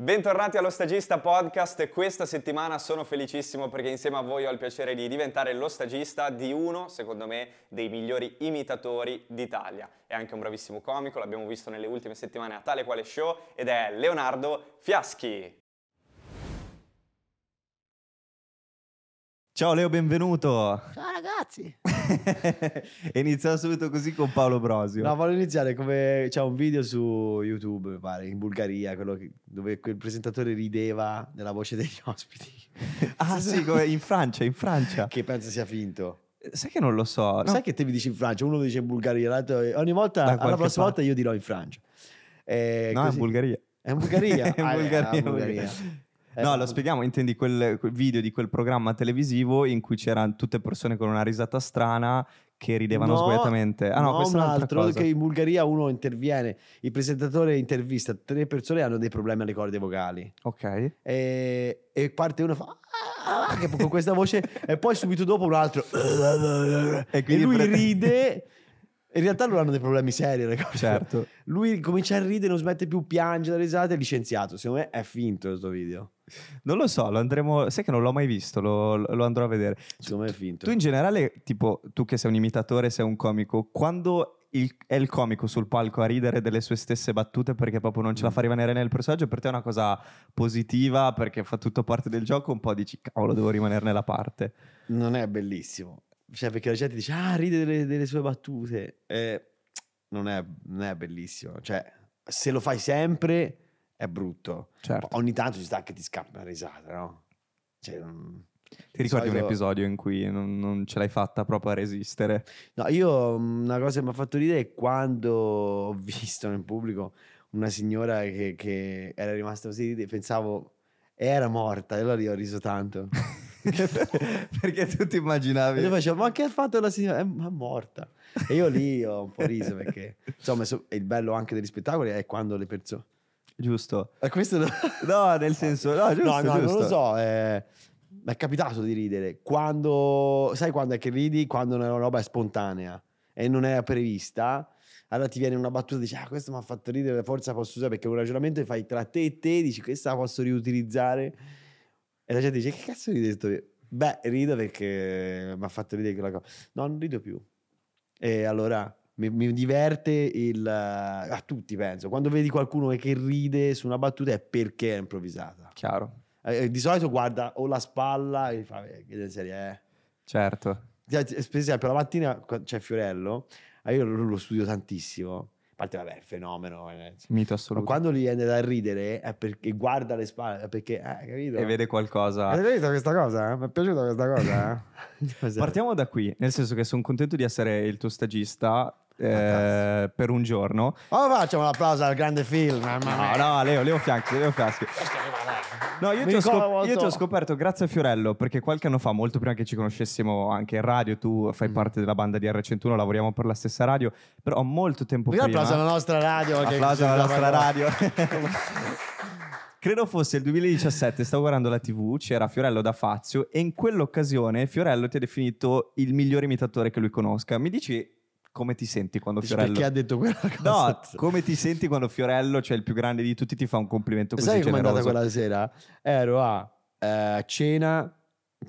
Bentornati allo Stagista Podcast. Questa settimana sono felicissimo perché insieme a voi ho il piacere di diventare lo stagista di uno, secondo me, dei migliori imitatori d'Italia. È anche un bravissimo comico, l'abbiamo visto nelle ultime settimane a tale quale show ed è Leonardo Fiaschi. Ciao Leo, benvenuto. Ciao ragazzi. iniziamo subito così con Paolo Brosio. No, voglio iniziare come c'è un video su YouTube, mi pare, in Bulgaria, che, dove quel presentatore rideva nella voce degli ospiti. ah sì, come in Francia, in Francia. Che penso sia finto. Sai che non lo so. No. Sai che te mi dici in Francia, uno lo dice in Bulgaria, l'altro ogni volta, alla prossima parte. volta io dirò in Francia. Eh, no, così. in Bulgaria. È in Bulgaria? è in Bulgaria. Ah, è in Bulgaria. Eh, no, lo spieghiamo, intendi quel, quel, video di quel programma televisivo in cui c'erano tutte persone con una risata strana che ridevano no, sbagliatamente. Ah no, no questo un è altro cosa. che in Bulgaria uno interviene, il presentatore intervista tre persone che hanno dei problemi alle corde vocali. Ok. E, e parte uno fa ah, che con questa voce e poi subito dopo un altro e, e lui pre- ride in realtà loro hanno dei problemi seri, ragazzi. Certo. Lui comincia a ridere, non smette più, piange, la risata, è licenziato. Secondo me è finto questo video. Non lo so, lo andremo. Sai che non l'ho mai visto, lo, lo andrò a vedere. Secondo me è finto. Tu in generale, tipo, tu che sei un imitatore, sei un comico, quando il, è il comico sul palco a ridere delle sue stesse battute perché proprio non ce la fa mm. rimanere nel personaggio, per te è una cosa positiva perché fa tutto parte del gioco, un po' dici cavolo, devo rimanere nella parte. Non è bellissimo. Cioè, perché la gente dice, ah, ride delle, delle sue battute. Eh, non, è, non è bellissimo. Cioè, se lo fai sempre è brutto. Certo. Ogni tanto ci sta che ti scappa una risata, no? Cioè, non... Ti ricordi solito... un episodio in cui non, non, ce l'hai fatta proprio a resistere? No, io una cosa che mi ha fatto ridere è quando ho visto nel pubblico una signora che, che era rimasta così, pensavo era morta e allora io ho riso tanto. perché tu ti immaginavi. E io facevo, ma che ha fatto la signora? È, morta. E io lì ho un po' riso perché, insomma, il bello anche degli spettacoli è quando le persone... Giusto. E questo... no, nel senso... No, giusto, no, no giusto. non lo so. Eh, mi è capitato di ridere. Quando... Sai quando è che ridi? Quando una roba è spontanea e non era prevista allora ti viene una battuta e dici ah questo mi ha fatto ridere forza posso usare perché un ragionamento fai tra te e te dici questa la posso riutilizzare e la gente dice: Che cazzo ridi sto Beh, rido perché mi ha fatto ridere quella cosa. No, non rido più. E allora mi, mi diverte il. A tutti penso. Quando vedi qualcuno che ride su una battuta è perché è improvvisata. Chiaro. Eh, di solito guarda o la spalla e fa: Che serie è? Certo. Per esempio, la mattina c'è Fiorello, io lo studio tantissimo parte, vabbè, fenomeno. Eh. Mito assoluto. Ma quando gli viene da ridere è perché guarda le spalle, perché, eh, capito? E vede qualcosa. Hai visto questa cosa? Mi è piaciuta questa cosa? Eh? Partiamo da qui, nel senso che sono contento di essere il tuo stagista. Eh, per un giorno. Oh, facciamo un applauso al grande film. No, no, Leo, Leo Fianchi, Leo Fiaschi. No, io ti, ho, scop- io ti, ho scoperto grazie a Fiorello, perché qualche anno fa, molto prima che ci conoscessimo anche in radio, tu fai mm. parte della banda di R101, lavoriamo per la stessa radio, però molto tempo prima... applauso alla nostra radio. Applauso alla nostra radio. Credo fosse il 2017, stavo guardando la TV, c'era Fiorello da Fazio e in quell'occasione Fiorello ti ha definito il migliore imitatore che lui conosca. Mi dici come ti senti quando Dici Fiorello... Perché ha detto quella cosa? No, come ti senti quando Fiorello, cioè il più grande di tutti, ti fa un complimento così Sai generoso? Sai com'è andata quella sera? Ero a eh, cena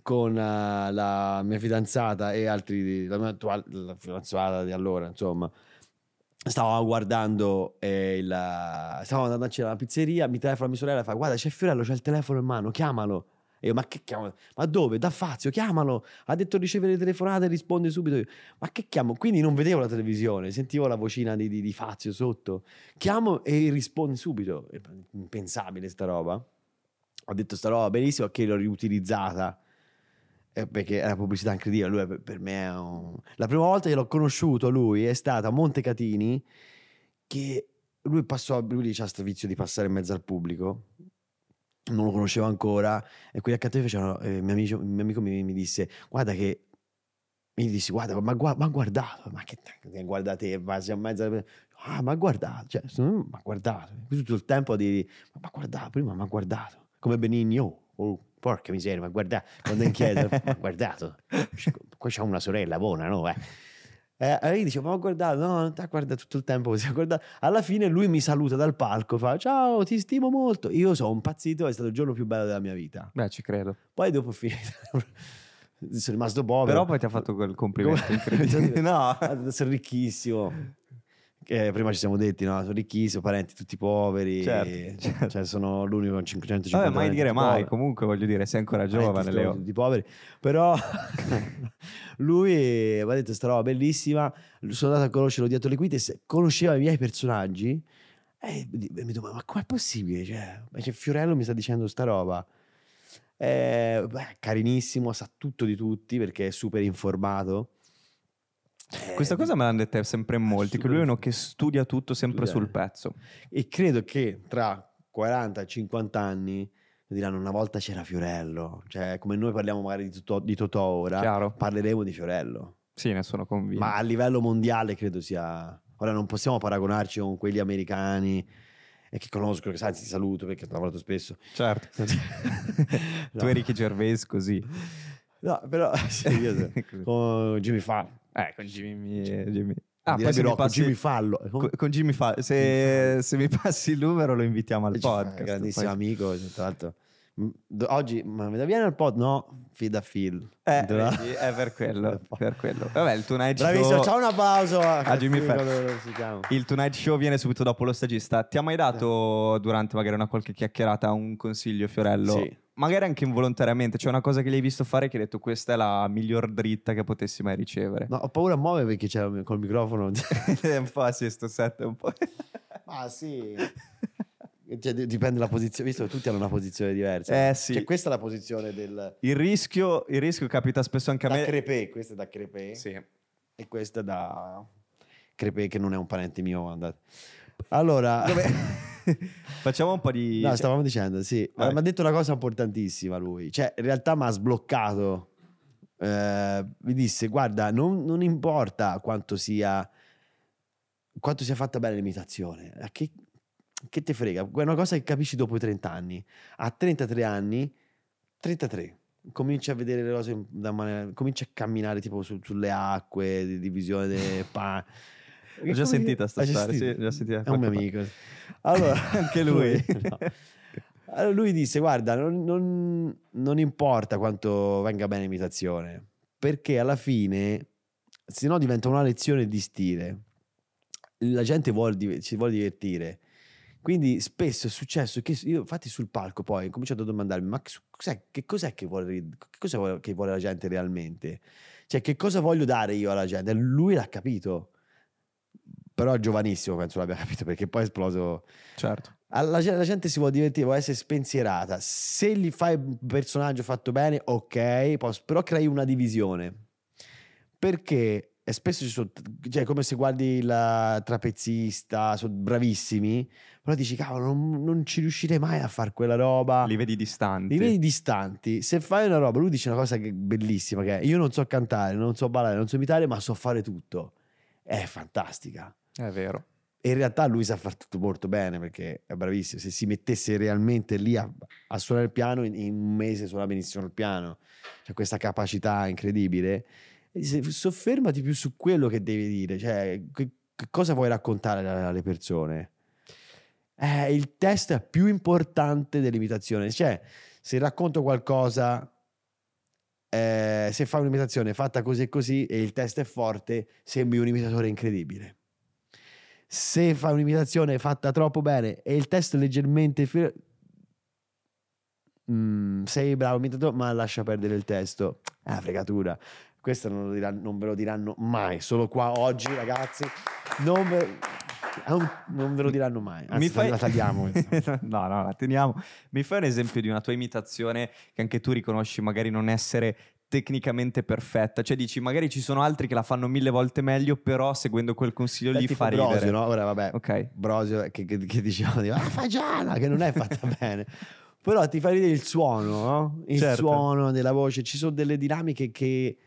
con uh, la mia fidanzata e altri, la mia attuale la fidanzata di allora, insomma. Stavo guardando eh, il... Stavo andando a cena alla pizzeria, mi telefona mia sorella e fa guarda c'è Fiorello, c'è il telefono in mano, chiamalo. E io, ma che chiamo? Ma dove? Da Fazio, chiamalo. Ha detto ricevere telefonate, risponde subito. Io, ma che chiamo? Quindi non vedevo la televisione, sentivo la vocina di, di, di Fazio sotto. Chiamo e risponde subito. Impensabile sta roba. Ho detto sta roba benissimo che l'ho riutilizzata. Eh, perché è una pubblicità incredibile. Lui per, per me è un... La prima volta che l'ho conosciuto lui è stata a Montecatini che lui passò, lui ha questo vizio di passare in mezzo al pubblico non lo conoscevo ancora e quelli accanto a me facevano, eh, mio, amico, mio amico mi, mi, disse guarda che mi disse guarda ma, ma guardato ma che guardate ma siamo mezzo ah ma guardato cioè ma guardato tutto il tempo di ma, guardato prima ma guardato come Benigni oh, oh porca miseria ma guardato quando in chiesa ma guardato qua c'è una sorella buona no eh. Eh, e io dicevo, ma ho guardato, no, non ti ha guardato tutto il tempo così. Alla fine lui mi saluta dal palco, fa ciao, ti stimo molto. Io sono impazzito, è stato il giorno più bello della mia vita. Beh, ci credo. Poi dopo finita, sono rimasto povero. Però poi ti ha fatto quel complimento incredibile. no. sono ricchissimo. Eh, prima ci siamo detti, no? Sono ricchissimo, parenti tutti poveri. Certo, certo. Cioè, sono l'unico con 550 Vabbè, mai dire mai, poveri. comunque voglio dire, sei ancora giovane, Leo. tutti poveri. Però lui mi ha detto sta roba bellissima. Sono andato a conoscerlo dietro le quinte, conosceva i miei personaggi. E mi dico, ma, com'è possibile? Cioè, c'è Fiorello mi sta dicendo sta roba. Eh, beh, carinissimo, sa tutto di tutti perché è super informato. Eh, Questa cosa me l'hanno detta sempre in molti, che lui è uno che studia tutto sempre Studia. sul pezzo. E credo che tra 40 e 50 anni diranno una volta c'era Fiorello. Cioè, come noi parliamo magari di Totò, di Totò ora, Chiaro? parleremo di Fiorello. Sì, ne sono convinto. Ma a livello mondiale credo sia... Ora non possiamo paragonarci con quelli americani e che conosco, che anzi ti saluto perché ho lavorato spesso. Certo. No. Tu eri Ricky Gervais così. No, però sì, io con Jimmy Fallon. Eh, con Jimmy... Jimmy. Ah, poi se mi Rocco, passi... Jimmy Fallo. co- Con Jimmy Fa... Se... se mi passi il numero lo invitiamo al podcast. Grandissimo poi- amico, tra l'altro. Oggi, ma vieni al pod? No, fida Phil. Eh, vedi, è per quello, per quello. Vabbè, il Tonight Bravissimo, Show... ciao un applauso a, a Jimmy Fallon. Il Tonight Show viene subito dopo lo stagista. Ti ha mai dato, durante magari una qualche chiacchierata, un consiglio, Fiorello? Sì. Magari anche involontariamente, c'è una cosa che gli hai visto fare che hai detto questa è la miglior dritta che potessi mai ricevere. No, ho paura a muovere perché c'è col microfono. è un po' sì, sto set, un po'... ah, sì. Cioè, di- dipende dalla posizione, visto che tutti hanno una posizione diversa. Eh, sì. Cioè, questa è la posizione del Il rischio, il rischio capita spesso anche a da me. crepè, questa è da crepè Sì. e questa è da crepè che non è un parente mio, andate. Allora, Facciamo un po' di... no, stavamo dicendo, sì, Vai. mi ha detto una cosa importantissima lui, cioè in realtà mi ha sbloccato, Eh, mi disse guarda non, non importa quanto sia, quanto sia fatta bene l'imitazione, a che, che te frega, è una cosa che capisci dopo i 30 anni, a 33 anni, 33, cominci a vedere le cose da maniera, cominci a camminare tipo su- sulle acque, di divisione dei pa- L'ho già sentita sta storia, sì, sentita È un mio amico. Allora, Anche lui. no. Allora lui disse: Guarda, non, non- non importa quanto venga bene l'imitazione, perché alla fine, se no, diventa una lezione di stile. La gente vuole, si vuole divertire. Quindi spesso è successo che io, infatti, sul palco poi ho cominciato a domandarmi: ma che cos'è, che cos'è che vuole, che vuole- che vuole la gente realmente? Cioè, che cosa voglio dare io alla gente? Lui l'ha capito. Però è giovanissimo, penso l'abbia capito, perché poi è esploso. Certo. Gente, la gente si vuole divertire, vuole essere spensierata. Se gli fai un personaggio fatto bene, ok, pos- però crei una divisione. Perché e spesso ci sono, cioè come se guardi il trapezzista, sono bravissimi, però dici, cavolo, non, non ci riuscirei mai a fare quella roba. Li vedi distanti. Li vedi distanti. Se fai una roba, lui dice una cosa che- bellissima, che è, io non so cantare, non so ballare, non so imitare, ma so fare tutto. È fantastica. È vero. E in realtà lui sa fare tutto molto bene perché è bravissimo. Se si mettesse realmente lì a, a suonare il piano, in, in un mese suona benissimo il piano. C'è questa capacità incredibile. Soffermati più su quello che devi dire, cioè che, che cosa vuoi raccontare alle persone. Eh, il test è più importante dell'imitazione. Cioè, se racconto qualcosa, eh, se fai un'imitazione fatta così e così e il test è forte, sembri un imitatore incredibile. Se fai un'imitazione fatta troppo bene e il test è leggermente fi- Mm, sei bravo imitatore, ma lascia perdere il testo. È una fregatura. Questo non, diranno- non ve lo diranno mai. Solo qua oggi, ragazzi. Non ve, non ve lo diranno mai. Anzi, Mi fai- la tagliamo. no, no, la teniamo. Mi fai un esempio di una tua imitazione che anche tu riconosci magari non essere tecnicamente perfetta. Cioè dici, magari ci sono altri che la fanno mille volte meglio, però seguendo quel consiglio lì tipo fa ridere. Brosio, no? Ora, vabbè, Ok. Brosio che, che, che dicevano di, ah, fai Gianna, che non è fatta bene. Però ti fa ridere il suono, no? Il Certo. suono della voce. Ci sono delle dinamiche che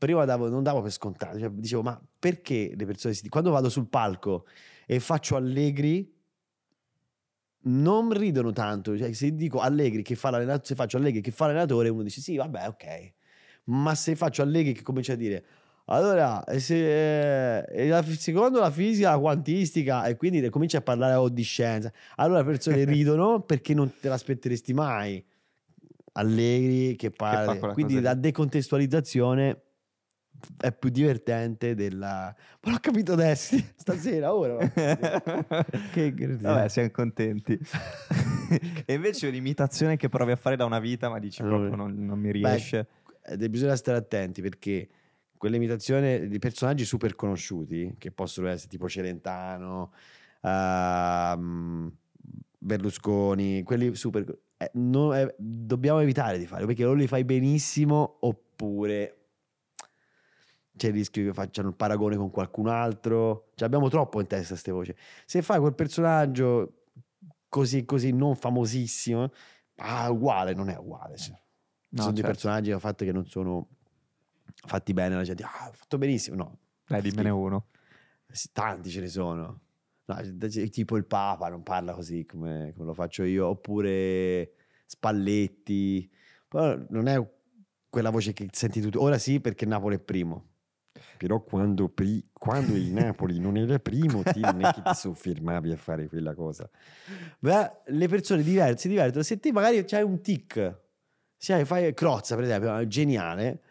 prima davo- non davo per scontate. Cioè, dicevo, ma perché le persone si... Quando vado sul palco e faccio allegri, non ridono tanto. Cioè, se dico allegri che fa l'allenatore, se faccio allegri che fa l'allenatore, uno dice sì, vabbè, ok. Ma se faccio allegri che comincia a dire Allora, eh, se, eh, la- secondo la fisica quantistica, e quindi comincia a parlare oh, di scienza, allora le persone ridono perché non te l'aspetteresti mai. Allegri che parla, quindi la decontestualizzazione è più divertente della... Ma l'ho capito adesso, stasera, ora. Che cretino. Vabbè, siamo contenti. e invece un'imitazione che provi a fare da una vita, ma dici Allora, proprio non, non mi beh, riesce. è- bisogna stare attenti perché quell'imitazione di personaggi super conosciuti, che possono essere tipo Celentano, ehm, Berlusconi, quelli super... eh, non- eh, dobbiamo evitare di fare perché o li fai benissimo oppure c'è il rischio che facciano il paragone con qualcun altro. Cioè, abbiamo troppo in testa queste voci. Se fai quel personaggio così così non famosissimo, ah, uguale, non è uguale. cioè. Ci No, sono dei certo. personaggi che ho fatto che non sono fatti bene, la gente, ah, ha fatto benissimo. No, Dai, dimmene uno. Tanti ce ne sono. No, tipo il Papa non parla così come, come lo faccio io, oppure Spalletti. Però non è quella voce che senti tutti. Ora sì, perché Napoli è primo. Però quando, pri- quando il Napoli non era primo, ti, non è che ti soffermavi a fare quella cosa. Beh, le persone diverse divertono. Se te magari c'hai un tic, se fai Crozza, per esempio, è geniale,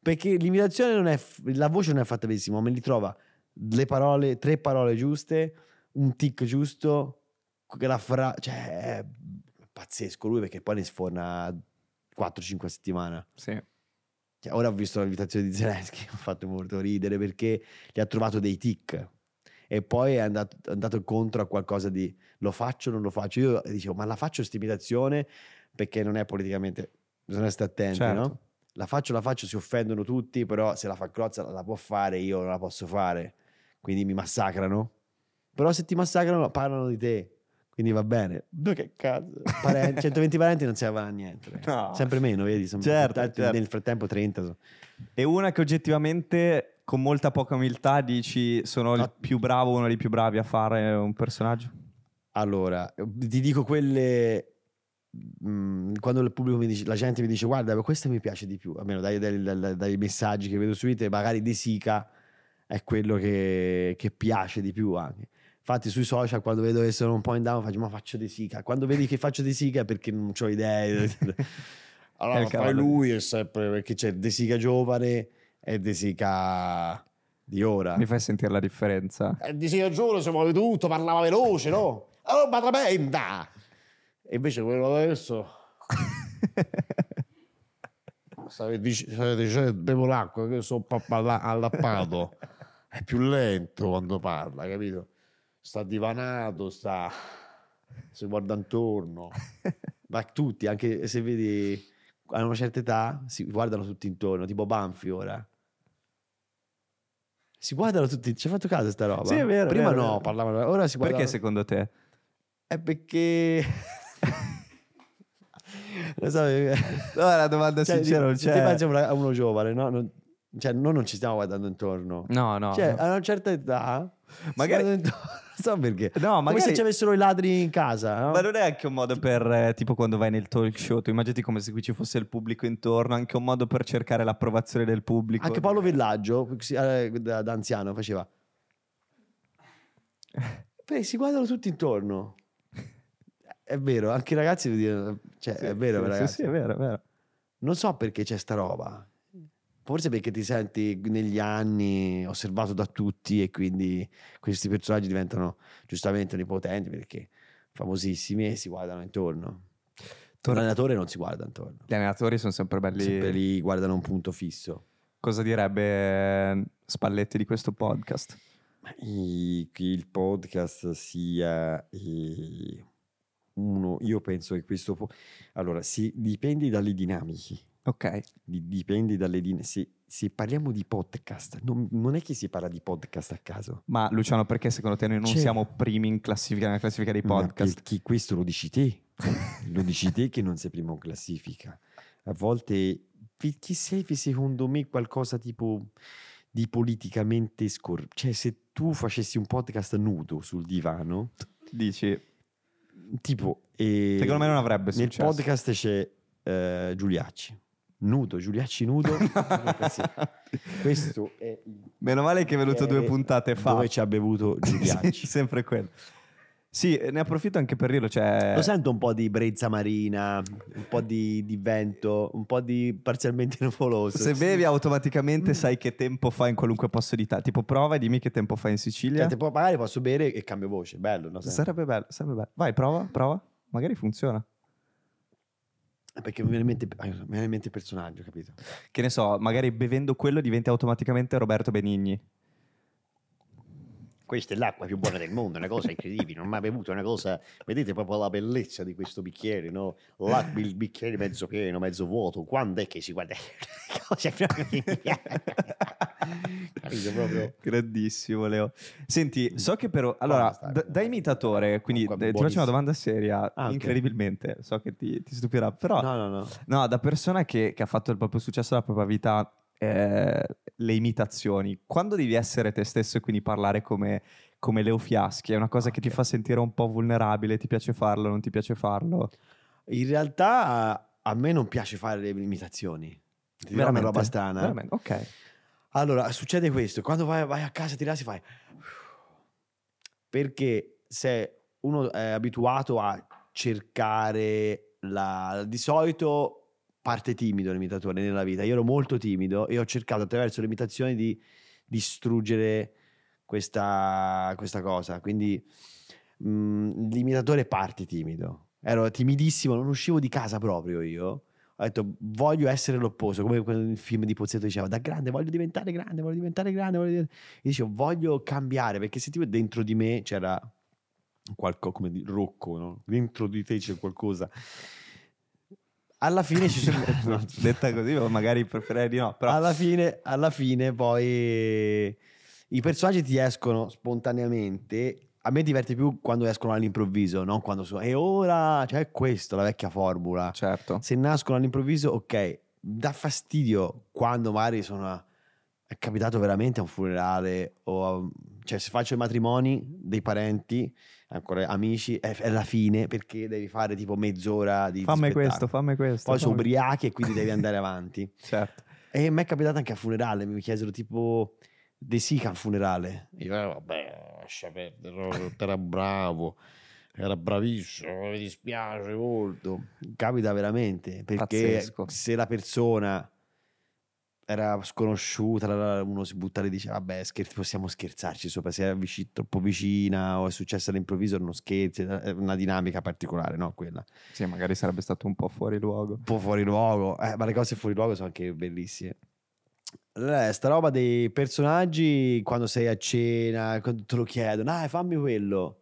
perché l'imitazione non è, la voce non è fatta benissimo, ma li trova le parole, tre parole giuste, un tic giusto, la fra- cioè è pazzesco lui perché poi ne sforna 4-5 settimane. Sì. Cioè, ora ho visto l'invitazione di Zelensky, mi ha fatto molto ridere perché gli ha trovato dei tic e poi è andato, è andato incontro a qualcosa di lo faccio o non lo faccio. Io dicevo, ma la faccio questa imitazione perché non è politicamente, bisogna stare attenti, Certo. no? La faccio, la faccio, si offendono tutti, però se la fa Crozza la può fare, io non la posso fare, quindi mi massacrano. Però se ti massacrano parlano di te, quindi va bene. No, che cazzo, Parenti- 120 parenti non servono a niente. No. Sempre meno, vedi? Sono Certo, tanti- certo. Nel frattempo 30. so- E una che oggettivamente, con molta poca umiltà, dici sono il Ah. più bravo, uno dei più bravi a fare un personaggio? Allora, ti dico quelle. mm, quando il pubblico mi dice, la gente mi dice, guarda, questo mi piace di più, almeno dai, dai- dai- dai messaggi che vedo su Twitter, magari De Sica è quello che, che piace di più anche. Infatti, sui social, quando vedo che sono un po' in down, faccio, ma faccio De Sica. Quando vedi che faccio De Sica è perché non ho idee. Allora, cavallo. lui è sempre perché c'è De Sica giovane e De Sica di ora. Mi fai sentire la differenza? Eh, di Sica giovane si muove tutto, parlava veloce, no? Allora, ma tremenda! E invece quello adesso stai dicendo bevo l'acqua che sono papà allappato è più lento quando parla capito sta divanato sta si guarda intorno ma tutti anche se vedi a una certa età si guardano tutti intorno tipo Banfi ora si guardano tutti ci hai fatto caso sta roba Sì, è vero, è prima vero, è no vero. parlavano ora si guardano Perché secondo te? è perché lo so No, la domanda cioè, sincera non se te pensi a una- uno giovane, no? Non, cioè, noi non ci stiamo guardando intorno. No, no. cioè, no. a una certa età, Magari- so perché. No, Come magari- se ci avessero i ladri in casa. no? Ma non è anche un modo per, eh, tipo quando vai nel talk show, tu immaginati come se qui ci fosse il pubblico intorno, anche un modo per cercare l'approvazione del pubblico. Anche Paolo Villaggio, eh, da, da anziano, faceva. Beh, si guardano tutti intorno. È vero, anche i ragazzi, cioè, Sì, è vero, sì, ragazzi. Sì, è vero, è vero. Non so perché c'è sta roba. Forse perché ti senti negli anni osservato da tutti e quindi questi personaggi diventano giustamente onnipotenti perché famosissimi e si guardano intorno. Tor- L'allenatore non si guarda intorno. Gli allenatori sono sempre belli. Sempre lì guardano un punto fisso. Cosa direbbe eh, Spalletti di questo podcast? il podcast sia eh, uno, io penso che questo po- allora si dipende dalle dinamiche. Ok. Di- dipende dalle dinamiche. Se, se parliamo di podcast, non, non è che si parla di podcast a caso. Ma Luciano, perché secondo te noi non C'è- siamo primi in classifica, nella classifica dei podcast? perché questo lo dici te. lo dici te che non sei primo in classifica. A volte, perché serve secondo me qualcosa tipo di politicamente scor... Cioè, se tu facessi un podcast nudo sul divano, Dici, tipo... eh, secondo me non avrebbe Nel successo. podcast c'è eh, Giuliacci. Nudo, Giuliacci nudo. Questo è Meno male che è venuto due bicchiere puntate fa. Dove ci ha bevuto Giuliacci. Sì, sempre quello. Sì, ne approfitto anche per dirlo. Cioè... Lo sento un po' di brezza marina, un po' di, di vento, un po' di parzialmente nuvoloso. Se bevi automaticamente Mm. sai che tempo fa in qualunque posto d'Italia. Tipo prova e dimmi che tempo fa in Sicilia. Cioè, tipo, magari posso bere e cambio voce, bello, no? Sarebbe bello, sarebbe bello. Vai, prova, prova. Magari funziona. Perché mi viene in mente, mi viene in mente il personaggio, capito? Che ne so, magari bevendo quello diventi automaticamente Roberto Benigni. Questa è l'acqua più buona del mondo, una cosa incredibile, non ho mai bevuto una cosa, vedete proprio la bellezza di questo bicchiere, no? L'acqua, il bicchiere mezzo pieno, mezzo vuoto, quando è che si guarda le cose proprio proprio? Grandissimo, Leo. Senti, so che però... Allora, Basta, da, da imitatore, quindi Acqua eh, ti faccio una domanda seria, Ah, incredibilmente, so che ti, ti stupirà, però... No, no, no. No, da persona che, che ha fatto il proprio successo nella propria vita, eh, le imitazioni, quando devi essere te stesso e quindi parlare come, come Leo Fiaschi, è una cosa che ti fa sentire un po' vulnerabile, ti piace farlo, non ti piace farlo? In realtà a me non piace fare le imitazioni. Ti dirò una roba strana. Veramente, ok. Allora, succede questo, quando vai, vai a casa ti rilassi fai... Perché se uno è abituato a cercare la... Di solito parte timido l'imitatore nella vita. Io ero molto timido e ho cercato attraverso le imitazioni di distruggere questa, questa cosa. Quindi mh, l'imitatore parte timido. Ero timidissimo, non uscivo di casa proprio io. Ho detto voglio essere l'opposto, come quel film di Pozzetto diceva, da grande voglio diventare grande, voglio diventare grande, voglio diventare... Io dicevo voglio cambiare perché sentivo dentro di me c'era qualcosa come di Rocco, no? dentro di te c'è qualcosa. Alla fine ci sono... no, Detta così, magari preferirei di no, però... alla, fine, alla fine poi i personaggi ti escono spontaneamente. A me diverte più quando escono all'improvviso, non quando sono... E ora c'è questo, la vecchia formula. Certo. Se nascono all'improvviso, ok, dà fastidio quando magari sono... a- È capitato veramente a un funerale o... a- Cioè, se faccio i matrimoni dei parenti, ancora amici, è, la fine perché devi fare tipo mezz'ora di... Fammi questo, fammi questo. Poi sono fammi- ubriachi e quindi devi andare avanti. Certo. E mi è capitato anche a funerale, mi chiesero tipo De Sica a funerale. Io, eh, vabbè, lascia perdere, era bravo, era bravissimo, mi dispiace molto. Capita veramente, perché Pazzesco. se la persona era sconosciuta, allora uno si butta e dice, vabbè, scher- possiamo scherzarci sopra, se è vici- troppo vicina o è successo all'improvviso non scherzi, è una dinamica particolare, no? Quella Sì, magari sarebbe stato un po' fuori luogo. un po' fuori luogo, eh, ma le cose fuori luogo sono anche bellissime. Allora, sta roba dei personaggi, quando sei a cena, quando te lo chiedono, ah, fammi quello.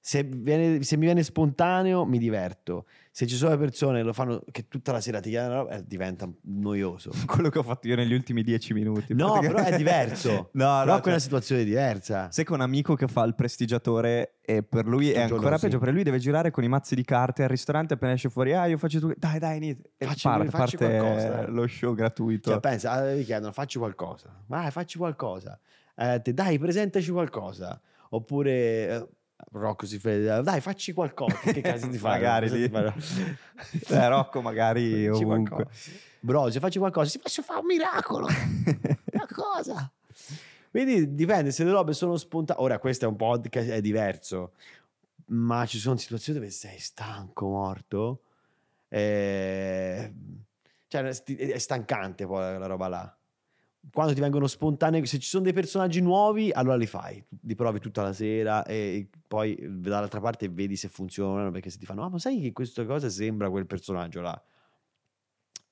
Se, viene- se mi viene spontaneo, mi diverto. Se ci sono le persone che lo fanno, che tutta la sera ti chiedono, eh, diventa noioso. Quello che ho fatto io negli ultimi dieci minuti. No, però è diverso. no, Però no, è una cioè, situazione diversa. Sai che un amico che fa il prestigiatore e per lui Tutto è ancora sì. peggio, perché lui deve girare con i mazzi di carte al ristorante appena esce fuori, ah io faccio tu, dai dai, inizia. e Facci- parte, facci parte qualcosa. lo show gratuito. Cioè, pensa, ah, vi chiedono, facci qualcosa. Vai, facci qualcosa. Eh, te- dai, presentaci qualcosa. Oppure eh, Rocco si fa, dai, facci qualcosa. Che cazzo ti fai? magari lì. ti? Eh, Rocco magari Facci ovunque. qualcosa. Bro, se facci qualcosa, si posso fare un miracolo. Una cosa. Quindi dipende, se le robe sono spontanee. Ora, questo è un podcast, è diverso. Ma ci sono situazioni dove sei stanco, morto. eh, Cioè, è stancante poi la roba là. Quando ti vengono spontanei, se ci sono dei personaggi nuovi, allora li fai, li provi tutta la sera e poi dall'altra parte vedi se funzionano, perché se ti fanno, ah, ma sai che questa cosa sembra quel personaggio là.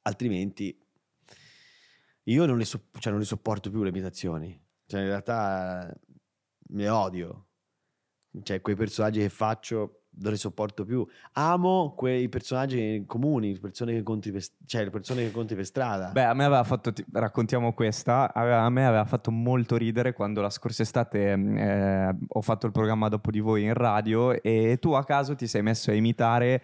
Altrimenti io non le, so- cioè, non le sopporto più le imitazioni. Cioè, in realtà le odio. Cioè, quei personaggi che faccio non li sopporto più. Amo quei personaggi comuni, persone che incontri per, cioè, le persone che incontri per strada. Beh, a me aveva fatto, ti- raccontiamo questa, aveva- a me aveva fatto molto ridere quando la scorsa estate mh, eh, ho fatto il programma dopo di voi in radio e tu a caso ti sei messo a imitare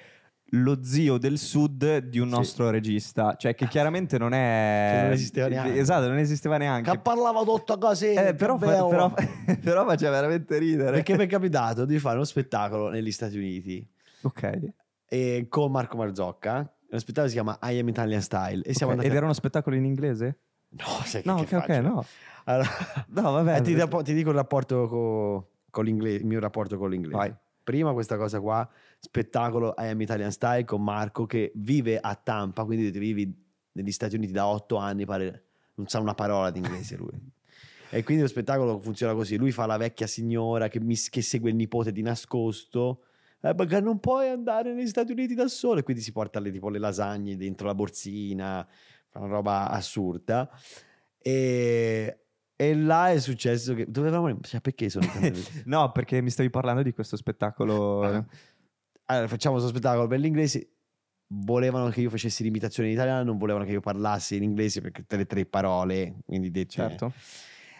lo zio del sud di un Sì. nostro regista, cioè che chiaramente non è... Che non esisteva neanche. Esatto, non esisteva neanche. che parlava tutta così. Eh, però, fa- però, però faceva veramente ridere. Perché mi è capitato di fare uno spettacolo negli Stati Uniti Ok. e con Marco Marzocca Lo spettacolo si chiama I Am Italian Style. E siamo Ok, andati Ed era uno spettacolo in inglese? No, sai che, No, che ok, ok, faccio? no. Allora, No, vabbè. eh, ti, ti dico il rapporto co- con l'inglese, il mio rapporto con l'inglese. Vai. Prima questa cosa qua, spettacolo I Am Italian Style con Marco che vive a Tampa, quindi vivi negli Stati Uniti da otto anni, pare, non sa una parola di inglese lui. e quindi lo spettacolo funziona così, lui fa la vecchia signora che, mi- che segue il nipote di nascosto, eh, perché non puoi andare negli Stati Uniti da solo, e quindi si porta le, tipo le lasagne dentro la borsina, fa una roba assurda. E, e là è successo che dovevamo cioè, perché sono No, perché mi stavi parlando di questo spettacolo. Ah. allora facciamo questo spettacolo per l'inglese volevano che io facessi l'imitazione in italiano non volevano che io parlassi in inglese perché tutte le tre parole quindi dette Certo.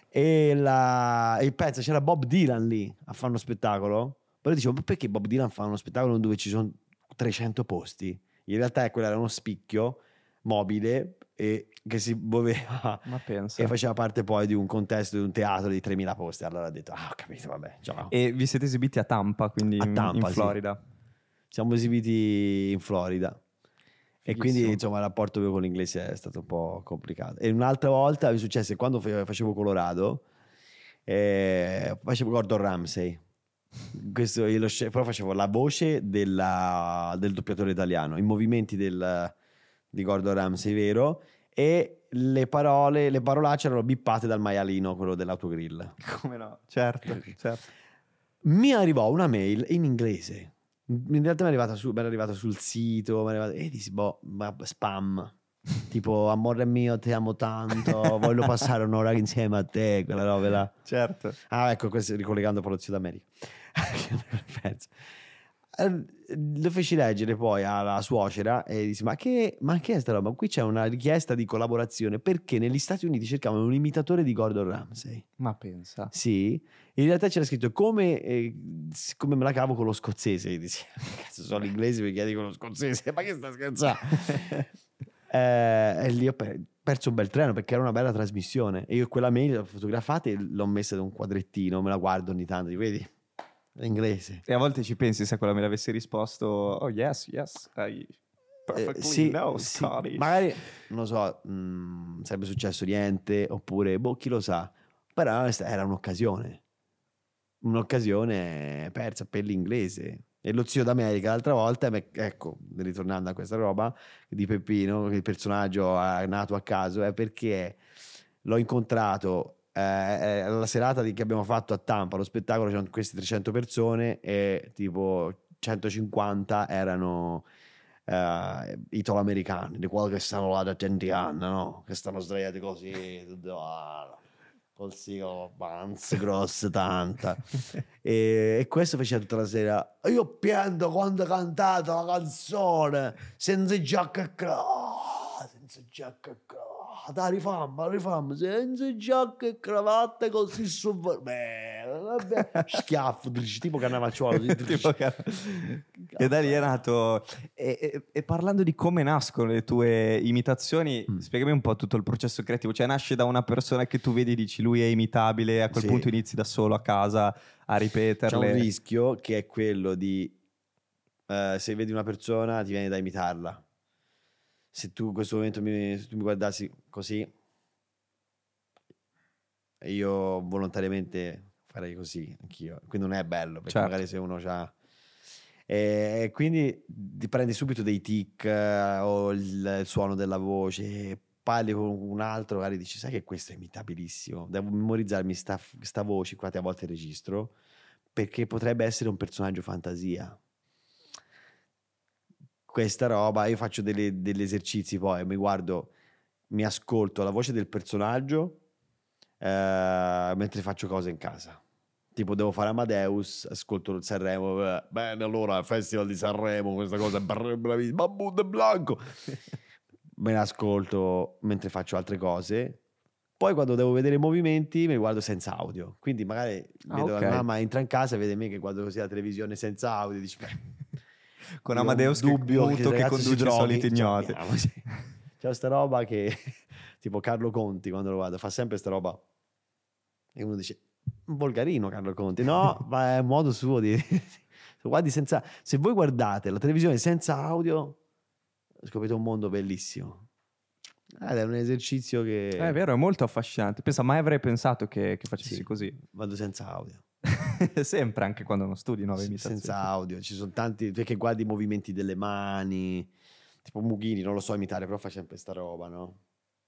e la il pezzo c'era Bob Dylan lì a fare uno spettacolo però dicevo ma perché Bob Dylan fa uno spettacolo dove ci sono 300 posti in realtà quello era uno spicchio mobile e che si muoveva e faceva parte poi di un contesto di un teatro di 3000 posti. Allora ho detto ah ho capito vabbè ciao. E vi siete esibiti a Tampa, quindi A in- Tampa, in sì. Florida. siamo esibiti in Florida. E quindi insomma il rapporto mio con l'inglese è stato un po' complicato. E un'altra volta mi successe quando fa- facevo Colorado eh, facevo Gordon Ramsay. Questo lo però facevo la voce della- del doppiatore italiano i movimenti del- di Gordon Ramsay vero e le parole le parolacce erano bippate dal maialino quello dell'autogrill Come no? Certo, certo. mi arrivò una mail in inglese. In realtà mi è arrivata, su, mi era arrivata sul sito, mi è arrivata, e dissi, boh, spam. Tipo, amore mio, ti amo tanto, voglio passare un'ora insieme a te, quella roba là. Certo. Ah, ecco, questo ricollegando poi lo Sud America. Lo feci leggere poi alla suocera e dissi: Ma che, ma che è sta roba? Qui c'è una richiesta di collaborazione perché negli Stati Uniti cercavano un imitatore di Gordon Ramsay. Ma pensa. Sì, in realtà c'era scritto come, eh, come me la cavo con lo scozzese. Dissi, cazzo, sono l'inglese mi chiedi con lo scozzese, ma che sta scherzando? Eh, e lì ho per- perso un bel treno perché era una bella trasmissione. E io quella mail l'ho fotografata e l'ho messa da un quadrettino, me la guardo ogni tanto, vedi, inglese. E a volte ci pensi se quella me l'avesse risposto, oh yes, yes, I perfectly Eh, sì, know sì, magari non lo so, mh, sarebbe successo niente, oppure boh, chi lo sa. Però era un'occasione, un'occasione persa per l'inglese. E lo zio d'America l'altra volta, ecco, ritornando a questa roba di Peppino, il personaggio eh, nato a caso, è perché l'ho incontrato eh, eh, alla serata di- che abbiamo fatto a Tampa, lo spettacolo c'erano queste 300 persone e tipo 150 erano eh, italo-americani, di quelli che stanno là da 20 anni, no? Che stanno sdraiati così, tutto, ah, col sigaro, panze grosse, tanta. E, e questo faceva tutta la sera. Io pianto quando ha cantato la canzone senza giacca e cravatta, senza giacca e cravatta. Dai, rifamma, rifamma, senza giacca e cravatta così su. Beh, vabbè. schiaffo, dici, tipo cannavacciuolo. Tipo che- e da lì è nato. E, e- e parlando di come nascono le tue imitazioni, Mm. spiegami un po' tutto il processo creativo. Cioè, nasce da una persona che tu vedi e dici lui è imitabile, a quel Sì. punto inizi da solo a casa a C'è ripeterle. un rischio che è quello di eh, se vedi una persona ti viene da imitarla. Se tu in questo momento mi, mi guardassi così, io volontariamente farei così anch'io. Quindi non è bello perché Certo. magari se uno ha. E quindi ti prendi subito dei tic eh, o il, il suono della voce, parli con un altro, magari dici, sai che questo è imitabilissimo, devo memorizzarmi sta, sta voce, qua a volte registro, perché potrebbe essere un personaggio fantasia. Questa roba, io faccio delle- degli esercizi poi, mi guardo, mi ascolto la voce del personaggio eh, mentre faccio cose in casa. Tipo, devo fare Amadeus, ascolto il Sanremo. eh, Bene, allora, Festival di Sanremo, questa cosa è bra- bravissima. Babbo de Blanco. Me l'ascolto mentre faccio altre cose. Poi, quando devo vedere i movimenti, mi guardo senza audio. Quindi, magari Ah, vedo ok. la mamma entra in casa e vede me che guardo così la televisione senza audio. Dici, beh, Con Amadeus che, dubbio che si conduce i soliti Cioè, ignoti. sì. C'è questa roba che, tipo Carlo Conti, quando lo guardo, fa sempre questa roba. E uno dice, un volgarino Carlo Conti. No, ma è un modo suo di... Guardi senza... Se voi guardate la televisione senza audio, ho scoperto un mondo bellissimo. Ed è un esercizio che... È vero, è molto affascinante. Pensa, mai avrei pensato che, che facessi Sì. così. Vado senza audio. Sempre, anche quando non studi nuove imitazioni. senza audio. Ci sono tanti... Perché guardi i movimenti delle mani. Tipo Mughini, non lo so imitare, però fa sempre sta roba, no?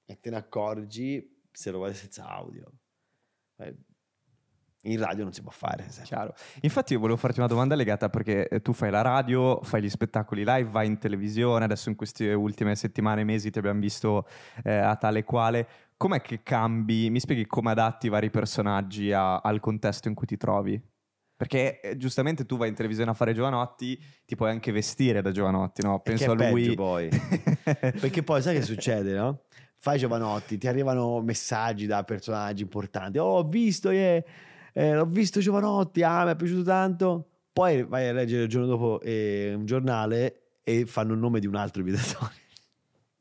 E te ne accorgi se lo guardi senza audio. Eh, In radio non si può fare. Chiaro. Infatti io volevo farti una domanda legata perché eh, tu fai la radio, fai gli spettacoli live, vai in televisione, adesso in queste ultime settimane mesi ti abbiamo visto eh, a tale quale. Com'è che cambi, mi spieghi come adatti i vari personaggi a- al contesto in cui ti trovi? Perché eh, giustamente tu vai in televisione a fare Giovanotti, ti puoi anche vestire da Giovanotti, no? Penso a lui. peggio poi. Perché poi sai che succede, no? Fai Giovanotti, ti arrivano messaggi da personaggi importanti. Oh, ho visto, eh, eh, ho visto Giovanotti, ah, mi è piaciuto tanto. Poi vai a leggere il giorno dopo eh, un giornale e fanno il nome di un altro imitatore.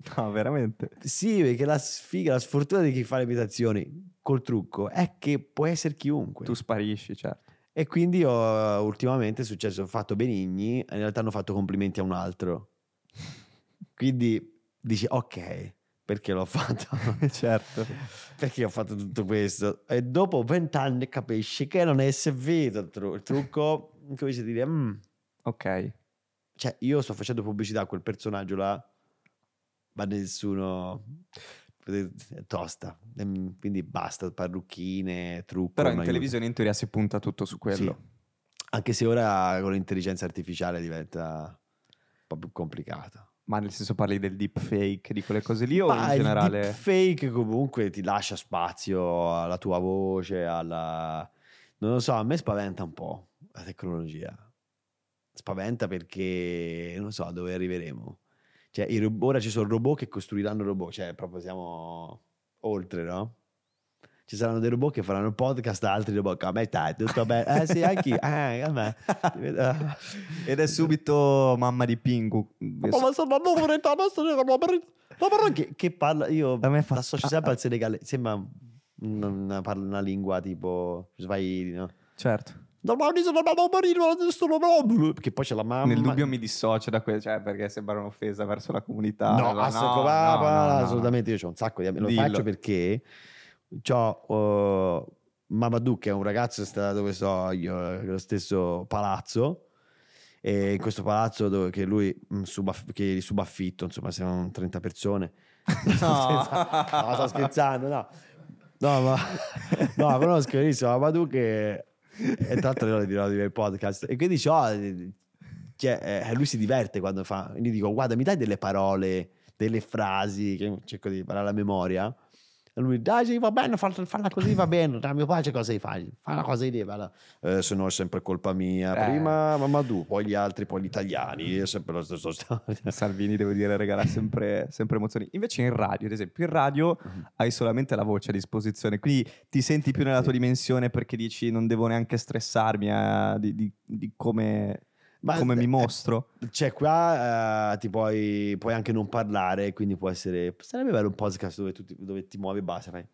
No, veramente. Sì, perché la sfiga, la sfortuna di chi fa le imitazioni col trucco è che può essere chiunque. Tu sparisci, certo. E quindi ho- ultimamente è successo, ho fatto Benigni, in realtà hanno fatto complimenti a un altro. Quindi dici, ok, perché l'ho fatto? certo. perché ho fatto tutto questo? E dopo vent'anni capisci che non è servito il, tru- il trucco, cominci a dire, "Mm, Ok. cioè io sto facendo pubblicità a quel personaggio là, ma nessuno... Tosta, Ehm, quindi basta, parrucchine, trucco. Però in televisione in teoria si punta tutto su quello. Sì. Anche se ora con l'intelligenza artificiale diventa un po' più complicato. Ma nel senso parli del deepfake, di quelle cose lì o Ma in il generale? fake comunque ti lascia spazio alla tua voce, alla... Non lo so, a me spaventa un po' la tecnologia. Spaventa perché non so dove arriveremo. Cioè, rob- ora ci sono robot che costruiranno robot, cioè proprio siamo oltre, no? Ci saranno dei robot che faranno podcast a altri robot. Come stai? Tutto bene? Eh sì, anche io. Eh, a me. Ed è subito mamma di Pingu. Ma sono che, che parla io A me fa- l'associo sempre al Senegale sembra una, una, parla una lingua tipo Swahili no? Certo. Che poi c'è la mamma Nel dubbio mi dissocio da quello, cioè perché sembra un'offesa verso la comunità. no, no, va- no, no, assolutamente io ho un sacco di amici lo Dillo. faccio perché ho Mamadou che è un ragazzo che sta dove so io nello stesso palazzo e in questo palazzo dove che lui mm, subaff- che subaffitto insomma siamo 30 persone No. no, sto scherzando, no. No, ma no, conosco benissimo Amadou che e tra l'altro io lo dirò di podcast. E quindi dice, oh, cioè, eh, lui si diverte quando fa quindi dico guarda mi dai delle parole delle frasi che cerco di imparare a memoria e lui dai sì va bene farla così va bene dai mio padre cosa fai? Falla così lì eh, se no è sempre colpa mia. Eh. prima Mamadou poi gli altri poi gli italiani è sempre lo stesso storia. Salvini, devo dire, regala sempre, sempre emozioni. Invece in radio, ad esempio, in radio hai solamente la voce a disposizione, quindi ti senti più nella tua dimensione perché dici non devo neanche stressarmi eh, di, di- di come, Ma- come mi eh, mostro. Cioè, qua eh, ti puoi, puoi anche non parlare, quindi può essere. Sarebbe bello un podcast dove, tu ti, dove ti muovi e basta. Fai.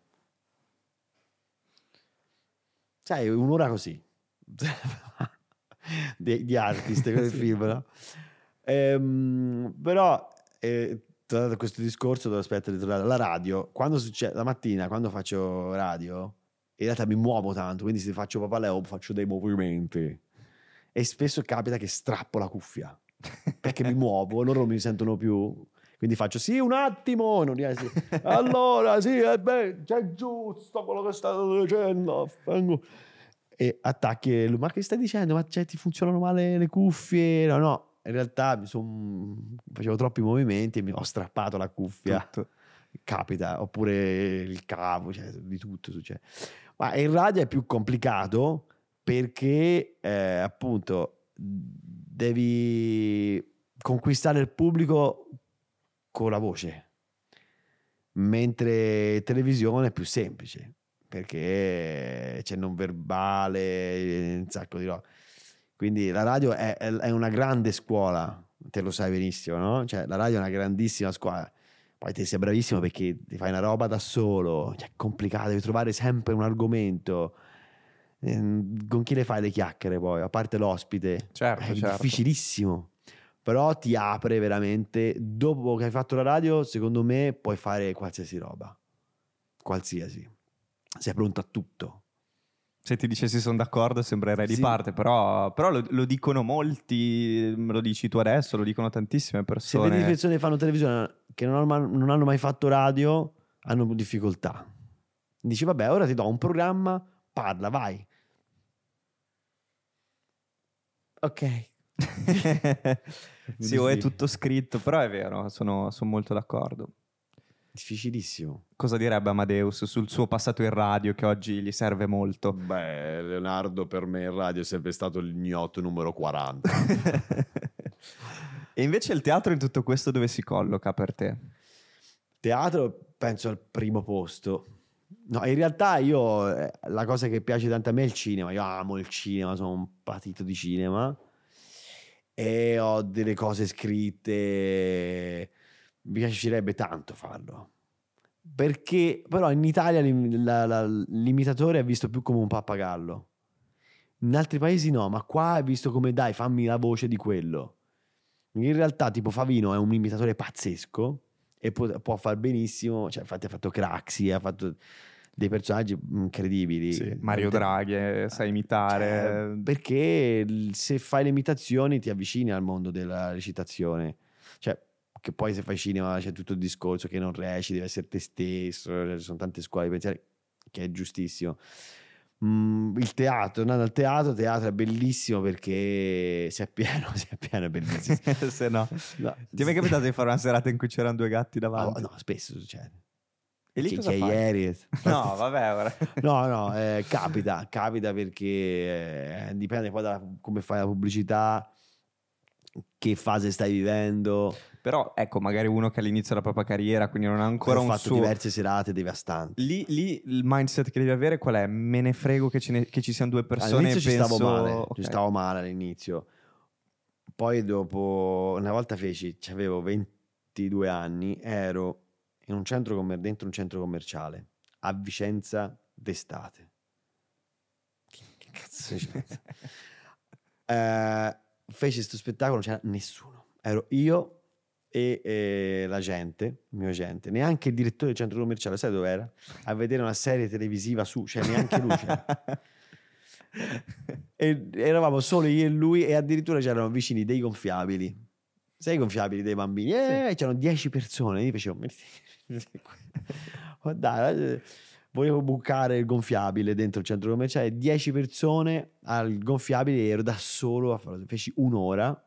Sai, un'ora così di, di artist quel Sì. film, no? Ehm, però, eh, tornato a questo discorso, devo aspettare di tornare alla radio. Quando succede la mattina, quando faccio radio, in realtà mi muovo tanto, quindi se faccio papaleo faccio dei movimenti. E spesso capita che strappo la cuffia perché mi muovo, loro non mi sentono più. Quindi faccio sì, un attimo. Non riesco. Allora, sì, eh, beh, c'è giusto quello che state dicendo. E attacchi e lui, ma che stai dicendo? Ma cioè, ti funzionano male le cuffie? No, no. In realtà mi son- facevo troppi movimenti e mi ho strappato la cuffia. Tutto. Capita, oppure il cavo, cioè, di tutto succede. Ma in radio è più complicato perché eh, appunto devi conquistare il pubblico con la voce, mentre televisione è più semplice perché c'è non verbale, un sacco di roba. Quindi la radio è, è- è una grande scuola, te lo sai benissimo, no? Cioè la radio è una grandissima scuola. Poi te sei bravissimo perché ti fai una roba da solo, cioè, è complicato, devi trovare sempre un argomento. Ehm, Con chi le fai le chiacchiere poi? A parte l'ospite, Certo, è certo. difficilissimo. Però ti apre veramente. Dopo che hai fatto la radio, secondo me puoi fare qualsiasi roba. Qualsiasi. Sei pronto a tutto. Se ti dicessi sono d'accordo sembrerei di Sì. parte, però, però lo, lo dicono molti, me lo dici tu adesso, lo dicono tantissime Se persone. vedi persone che fanno televisione che non hanno, non hanno mai fatto radio, hanno difficoltà. Dici, vabbè, ora ti do un programma, parla, vai. Ok. sì, o è tutto scritto, però è vero, sono, sono molto d'accordo. Difficilissimo. Cosa direbbe Amadeus sul suo passato in radio che oggi gli serve molto? Beh, Leonardo per me in radio è sempre stato il gnotto numero 40. e invece il teatro in tutto questo dove si colloca per te? Teatro penso al primo posto. No, in realtà io eh, la cosa che piace tanto a me è il cinema. Io amo il cinema, sono un patito di cinema e ho delle cose scritte. Mi piacerebbe tanto farlo. Perché però in Italia la- la- l'imitatore è visto più come un pappagallo. In altri paesi no, ma qua è visto come dai, fammi la voce di quello. In realtà, tipo Favino è un imitatore pazzesco e può, può far benissimo. Cioè, infatti, ha fatto Craxi, ha fatto dei personaggi incredibili. Sì, Mario Draghi, eh, sai imitare. Cioè, perché se fai le imitazioni ti avvicini al mondo della recitazione. Cioè, che poi se fai cinema c'è tutto il discorso che non reciti, devi essere te stesso, ci sono tante scuole di pensiero, che è giustissimo. Mm, il teatro, andando al teatro, teatro è bellissimo perché se è pieno, se è pieno è bellissimo. Se no. No, Ti è mai capitato di fare una serata in cui c'erano due gatti No, davanti? no, spesso succede. E lì che, cosa che fai? ieri... No, vabbè, ora. No, no, eh, capita, capita perché eh, dipende poi da come fai la pubblicità, che fase stai vivendo. Però, ecco, magari uno che all'inizio della propria carriera, quindi non ha ancora ho un fatto suo... diverse serate devastanti. Lì, lì il mindset che devi avere qual è? Me ne frego che, ce ne- che ci siano due persone all'inizio ci penso... stavo male, ok. ci stavo male all'inizio. Poi dopo, una volta feci, avevo 22 anni, ero in un centro commer- dentro un centro commerciale a Vicenza d'estate. Che, che cazzo c'è? Eh, feci questo spettacolo, non c'era nessuno. Ero io e eh, la gente, il mio agente, neanche il direttore del centro commerciale, sai dove era? A vedere una serie televisiva su, cioè neanche lui c'era. E eravamo solo io e lui e addirittura c'erano vicini dei gonfiabili. Sai i gonfiabili dei bambini? Eh, c'erano 10 persone. Io facevo... Oh, dai, eh, volevo bucare il gonfiabile dentro il centro commerciale. 10 persone al gonfiabile ero da solo a farlo. Feci un'ora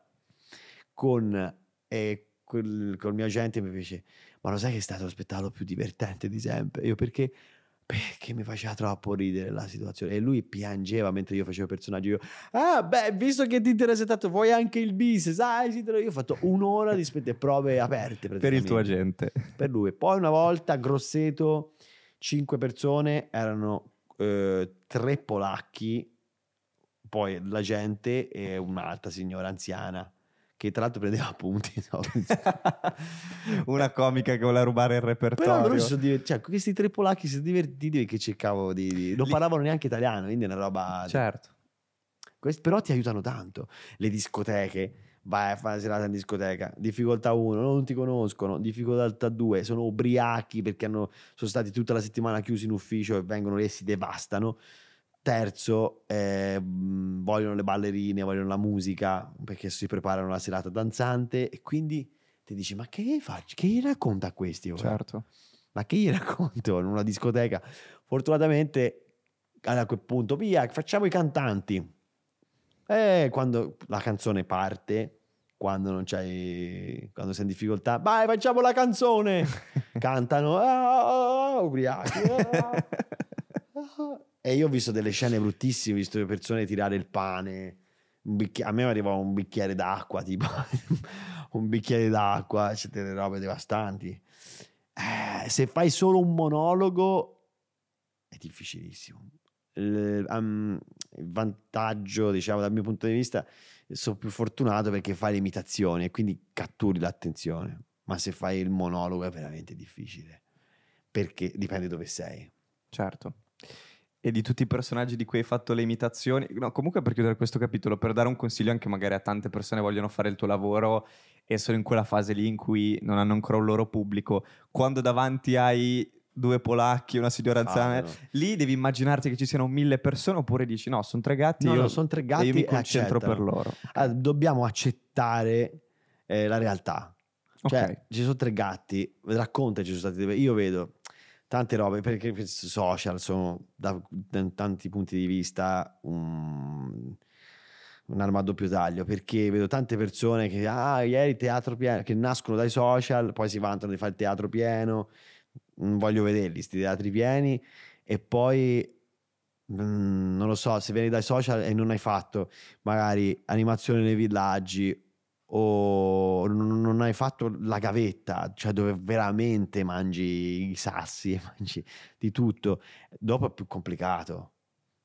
con... eh, col mio agente mi fece ma lo sai che è stato lo spettacolo più divertente di sempre io perché perché mi faceva troppo ridere la situazione e lui piangeva mentre io facevo il personaggio io ah beh visto che ti interessa tanto vuoi anche il bis sai sì, te lo-" io ho fatto un'ora di prove aperte per il tuo agente. per lui poi una volta a Grosseto cinque persone erano eh, tre polacchi poi la gente e un'altra signora anziana che tra l'altro prendeva appunti no? Una comica che vuole rubare il Però repertorio. divertiti, cioè, questi tre polacchi si sono divertiti perché cercavo di, di- non Lì- parlavano neanche italiano, quindi è una roba... Certo. Quest- però ti aiutano tanto. Le discoteche, vai a fare una serata in discoteca, difficoltà 1, non ti conoscono, difficoltà 2, sono ubriachi perché hanno, sono stati tutta la settimana chiusi in ufficio e vengono lì e si devastano. Terzo, eh, vogliono le ballerine, vogliono la musica perché si preparano la serata danzante e quindi ti dici ma che gli faccio? Che gli racconta a questi? ora? Certo. Ma che gli racconto in una discoteca? Fortunatamente a quel punto, via, facciamo i cantanti. E quando la canzone parte, quando non c'hai, quando sei in difficoltà, vai, facciamo la canzone. Cantano, "Ah, ubriachi. ah, ah". E io ho visto delle scene bruttissime, ho visto le persone tirare il pane. bicchi- a me arrivava un bicchiere d'acqua, tipo un bicchiere d'acqua, c'è delle robe devastanti. Eh, se fai solo un monologo è difficilissimo. Il, um, il vantaggio, diciamo, dal mio punto di vista, sono più fortunato perché fai le imitazioni e quindi catturi l'attenzione. Ma se fai il monologo è veramente difficile perché dipende dove sei. Certo. E di tutti i personaggi di cui hai fatto le imitazioni, no, comunque per chiudere questo capitolo, per dare un consiglio anche magari a tante persone che vogliono fare il tuo lavoro e sono in quella fase lì in cui non hanno ancora un loro pubblico, quando davanti hai due polacchi, una signora anziana, lì devi immaginarti che ci siano mille persone oppure dici no, sono tre gatti, No, io, no, sono tre gatti e io mi concentro per accettano. loro. Ah, dobbiamo accettare eh, la realtà. Cioè, Ok. ci sono tre gatti, racconta ci sono stati Io vedo tante robe perché i social sono da, da tanti punti di vista un, un'arma a doppio taglio perché vedo tante persone che ah ieri teatro pieno che nascono dai social poi si vantano di fare il teatro pieno voglio vederli sti teatri pieni e poi mm, non lo so se vieni dai social e non hai fatto magari animazione nei villaggi o non non hai fatto la gavetta, cioè dove veramente mangi i sassi e mangi di tutto, dopo è più complicato.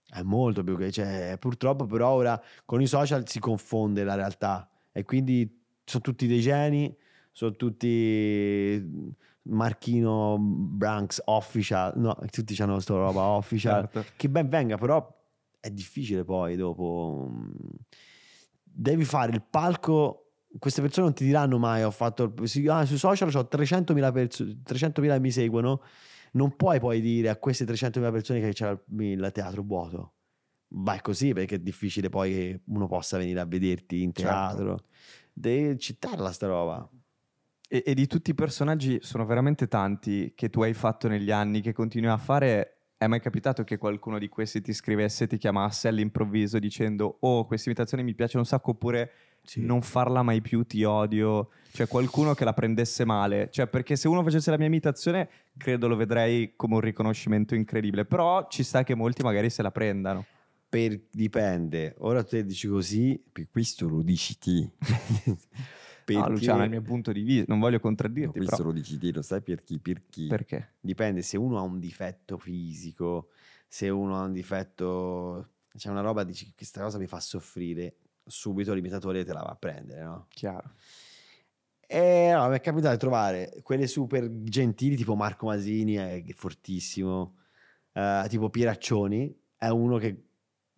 È molto più cioè, purtroppo però ora con i social si confonde la realtà e quindi sono tutti dei geni, sono tutti Marchino Branks official, no, tutti hanno sta roba official Certo. che ben venga, però è difficile poi dopo. mm, Devi fare il palco. Queste persone non ti diranno mai: Ho fatto. ah, sui social ho 300.000 persone 300.000 che mi seguono. Non puoi poi dire a queste 300.000 persone che c'era il, teatro vuoto. Vai così perché è difficile poi che uno possa venire a vederti in Certo. teatro. Devi cittarla sta roba. E, e di tutti i personaggi sono veramente tanti che tu hai fatto negli anni, che continui a fare. È mai capitato che qualcuno di questi ti scrivesse, ti chiamasse all'improvviso dicendo oh questa imitazione mi piace un sacco oppure Sì. non farla mai più, ti odio. Cioè qualcuno che la prendesse male. Cioè perché se uno facesse la mia imitazione credo lo vedrei come un riconoscimento incredibile. Però ci sta che molti magari se la prendano. Per, dipende. Ora te dici così, per questo lo dici te. No, Luciano, il mio punto di vista, non voglio contraddirti, questo però lo dici te, lo sai per chi? Per chi? perché? Dipende se uno ha un difetto fisico, se uno ha un difetto, c'è una roba, dici questa cosa mi fa soffrire, subito l'imitatore te la va a prendere, no? Chiaro. E no, mi è capitato di trovare quelle super gentili, tipo Marco Masini, è fortissimo, eh, tipo Pieraccioni, è uno che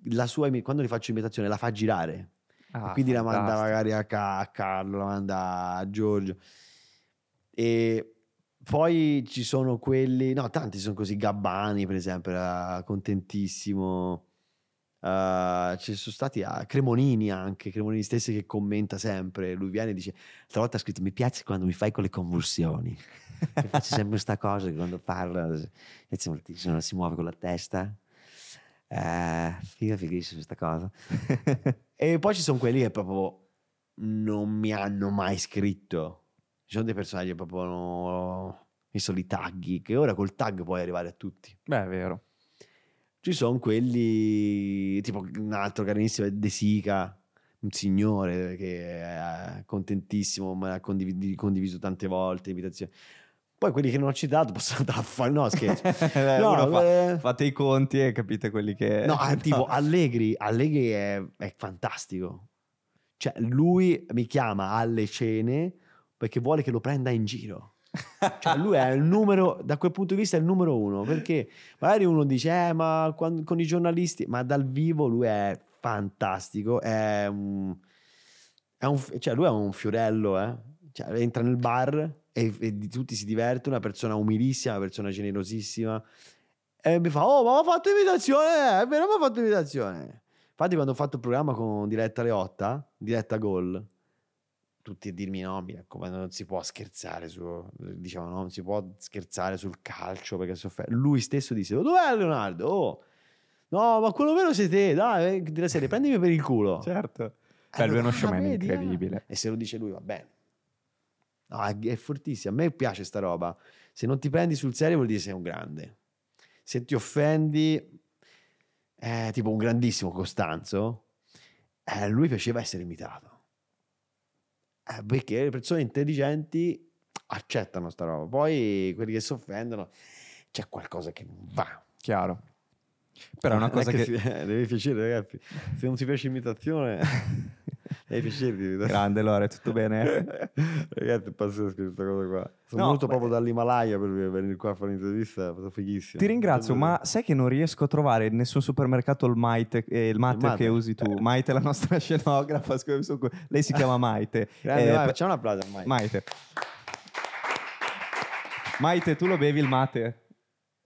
la sua, quando gli faccio imitazione la fa girare. Ah, quindi la manda fantastico. magari a, Ca- a Carlo, la manda a Giorgio. E poi ci sono quelli, no, tanti sono così. Gabbani, per esempio, era contentissimo. Uh, ci sono stati a Cremonini anche, Cremonini stesso che commenta sempre. Lui viene e dice: L'altra volta ha scritto: Mi piace quando mi fai con le convulsioni. Faccio sempre questa cosa che quando parla si muove con la testa. Eh, figa, fighissima questa cosa. E poi ci sono quelli che proprio non mi hanno mai scritto. Ci sono dei personaggi che proprio hanno messo i tagli, che ora col tag puoi arrivare a tutti. Beh, è vero. Ci sono quelli, tipo un altro carinissimo è De Sica, un signore che è contentissimo, ma ha condiv- condiviso tante volte invitazioni. Poi quelli che non ho citato possono andare a fare, no scherzo. Eh, No, fa- eh, fate i conti e capite quelli che... No, ah, tipo Allegri, Allegri è, è fantastico. Cioè, lui mi chiama alle cene perché vuole che lo prenda in giro. Cioè, lui è il numero, da quel punto di vista è il numero uno, perché magari uno dice, eh, ma quan- con i giornalisti, ma dal vivo lui è fantastico, è un, è un- cioè lui è un fiorello, eh. Cioè, entra nel bar e, e di tutti si diverte, una persona umilissima, una persona generosissima, e mi fa, oh, ma ho fatto imitazione, è vero, ma ho fatto imitazione. Infatti quando ho fatto il programma con Diretta Leotta, Diretta Gol, tutti a dirmi no, mi raccomando, non si può scherzare su, dicevano no, non si può scherzare sul calcio perché si offende. Lui stesso disse, "Oh, dov'è Leonardo? Oh, no, ma quello vero sei te, dai, eh, della serie, prendimi per il culo. Certo. Eh, Beh, lui è uno showman ah. incredibile. E se lo dice lui va bene. No, è, è fortissimo. A me piace sta roba. Se non ti prendi sul serio vuol dire che sei un grande. Se ti offendi, eh, tipo un grandissimo Costanzo, eh, lui piaceva essere imitato. Eh, perché le persone intelligenti accettano sta roba. Poi quelli che si offendono, c'è qualcosa che non va. Chiaro. Però è una cosa che... si- eh, deve piacere, ragazzi. Se non ti piace l'imitazione... È piacere. Grande Lore, tutto bene? Ragazzi, è pazzesco questa cosa qua. Sono No, venuto beh- proprio dall'Himalaya per venire qua a fare un'intervista, è stato fighissimo. Ti ringrazio, ma sai che non riesco a trovare in nessun supermercato il Maite, eh, il mate Mate? che usi tu. Maite è la nostra scenografa, lei si chiama Maite. Grande, Eh, vai, facciamo un applauso ormai. Maite. Maite, tu lo bevi il mate?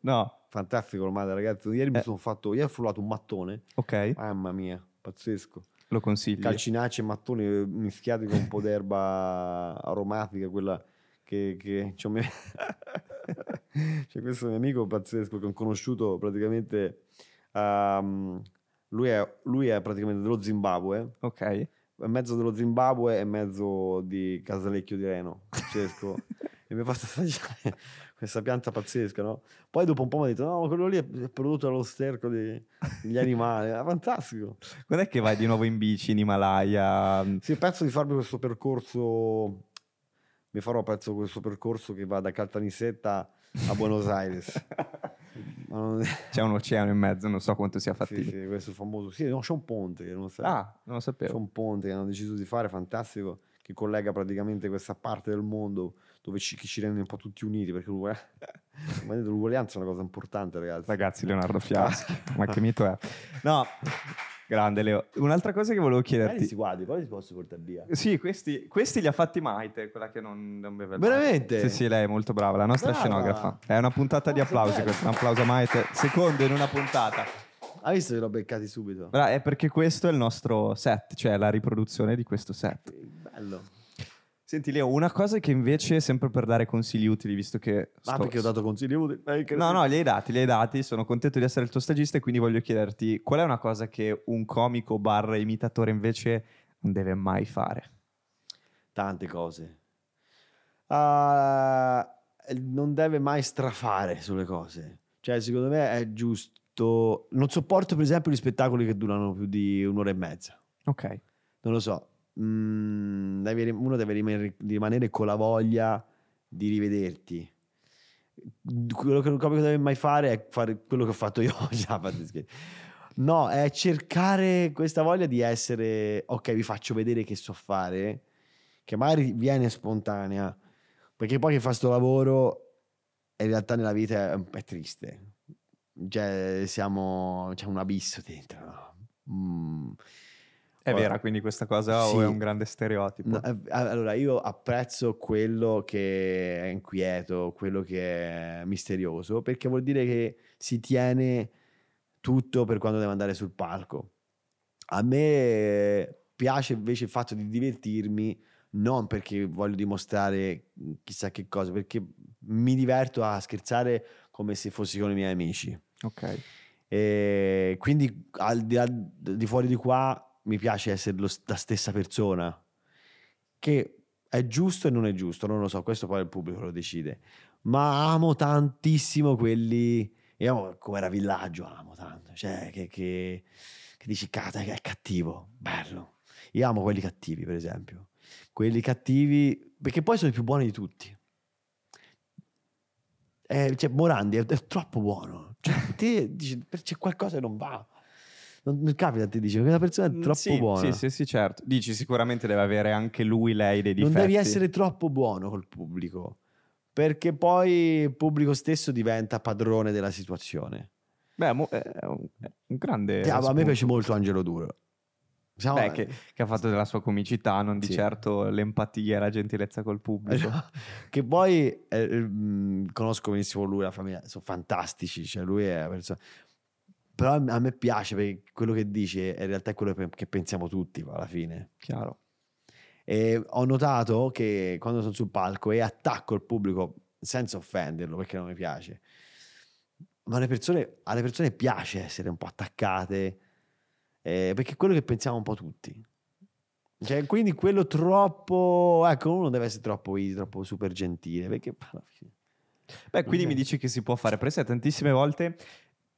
No, Fantastico il mate, ragazzi. Ieri mi Eh. sono fatto, ieri ho frullato un mattone. ok, Mamma mia, pazzesco. Lo consiglio. Calcinacci e mattoni eh, mischiati con un po' d'erba aromatica, quella che... che c'ho mio- C'è questo mio amico pazzesco che ho conosciuto praticamente... ehm, lui, è, lui è praticamente dello Zimbabwe, Ok. è mezzo dello Zimbabwe e mezzo di Casalecchio di Reno, pazzesco. e mi ha fatto assaggiare questa pianta pazzesca, no? Poi dopo un po' mi ha detto, no, quello lì è prodotto dallo sterco degli animali, è fantastico. Quando è che vai di nuovo in bici in Himalaya? Sì, penso di farmi questo percorso, mi farò penso questo percorso che va da Caltanissetta a Buenos Aires. Non- C'è un oceano in mezzo, non so quanto sia sì, fattibile. sì, questo famoso, sì, no, c'è un ponte, che non. Ah, non lo C'è sapevo. un ponte che hanno deciso di fare, fantastico, che collega praticamente questa parte del mondo dove ci, ci rende un po' tutti uniti, perché ma l'uguaglianza è una cosa importante, ragazzi. Ragazzi, Leonardo Fiaschi, ma che mito è? No, grande Leo. Un'altra cosa che volevo chiederti. si guardi, poi si posso portare via. Sì, questi, questi li ha fatti Maite, quella che non, non beve. Veramente? Sì, sì, lei è molto brava, la nostra Brava. scenografa. È una puntata di Oh, che applausi questa, un applauso a Maite. Secondo in una puntata. Ha visto che l'ho beccati subito? Bra- È perché questo è il nostro set, cioè la riproduzione di questo set. Bello. Senti Leo, una cosa che invece, sempre per dare consigli utili, visto che... Ah, sto- perché ho dato consigli utili? Eh, No, no, li hai dati, li hai dati, sono contento di essere il tuo stagista e quindi voglio chiederti qual è una cosa che un comico barra imitatore invece non deve mai fare? Tante cose. Ah, non deve mai strafare sulle cose. Cioè, secondo me è giusto. Non sopporto, per esempio, gli spettacoli che durano più di un'ora e mezza. Ok. Non lo so. Mm, devi- uno deve rimanere, rimanere con la voglia di rivederti. Quello che un comico deve mai fare è fare quello che ho fatto io. No, è cercare questa voglia di essere, ok, vi faccio vedere che so fare, che magari viene spontanea, perché poi che fa sto lavoro in realtà nella vita è, è triste. Cioè, siamo, c'è un abisso dentro, no? Mm. È Ora- vera quindi questa cosa Sì. o è un grande stereotipo? No, allora, io apprezzo quello che è inquieto, quello che è misterioso, perché vuol dire che si tiene tutto per quando deve andare sul palco. A me piace invece il fatto di divertirmi, non perché voglio dimostrare chissà che cosa, perché mi diverto a scherzare come se fossi con i miei amici. Ok. E quindi al di, là di fuori di qua mi piace essere lo- la stessa persona, che è giusto e non è giusto, non lo so, questo poi il pubblico lo decide. Ma amo tantissimo quelli, io amo come era Villaggio, amo tanto, cioè che, che, che dici cata è cattivo, bello. Io amo quelli cattivi, per esempio. Quelli cattivi, perché poi sono i più buoni di tutti. Eh, cioè, Morandi è, è troppo buono. Cioè, te dici, c'è qualcosa che non va. Non, capita, ti dice, quella persona è Mm, troppo sì, buona. Sì, sì, sì, certo. Dici sicuramente deve avere anche lui, lei dei difetti. non devi essere troppo buono col pubblico, perché poi il pubblico stesso diventa padrone della situazione. Beh, è un, è un grande... Te- a me piace molto Angelo Duro. Siamo- Beh, che, che ha fatto della sua comicità, non di Sì. certo l'empatia e la gentilezza col pubblico. che poi eh, mh, conosco benissimo lui e la famiglia, sono fantastici, cioè lui è una persona... Però a me- piace perché quello che dice in realtà è quello che pensiamo tutti alla fine. Chiaro. E ho notato che quando sono sul palco e attacco il pubblico senza offenderlo perché non mi piace, ma alle persone, alle persone piace essere un po' attaccate eh, perché è quello che pensiamo un po' tutti. Cioè, quindi quello troppo, ecco, uno deve essere troppo easy, troppo super gentile perché alla fine- Beh, quindi mi dici che si può fare presto tantissime volte.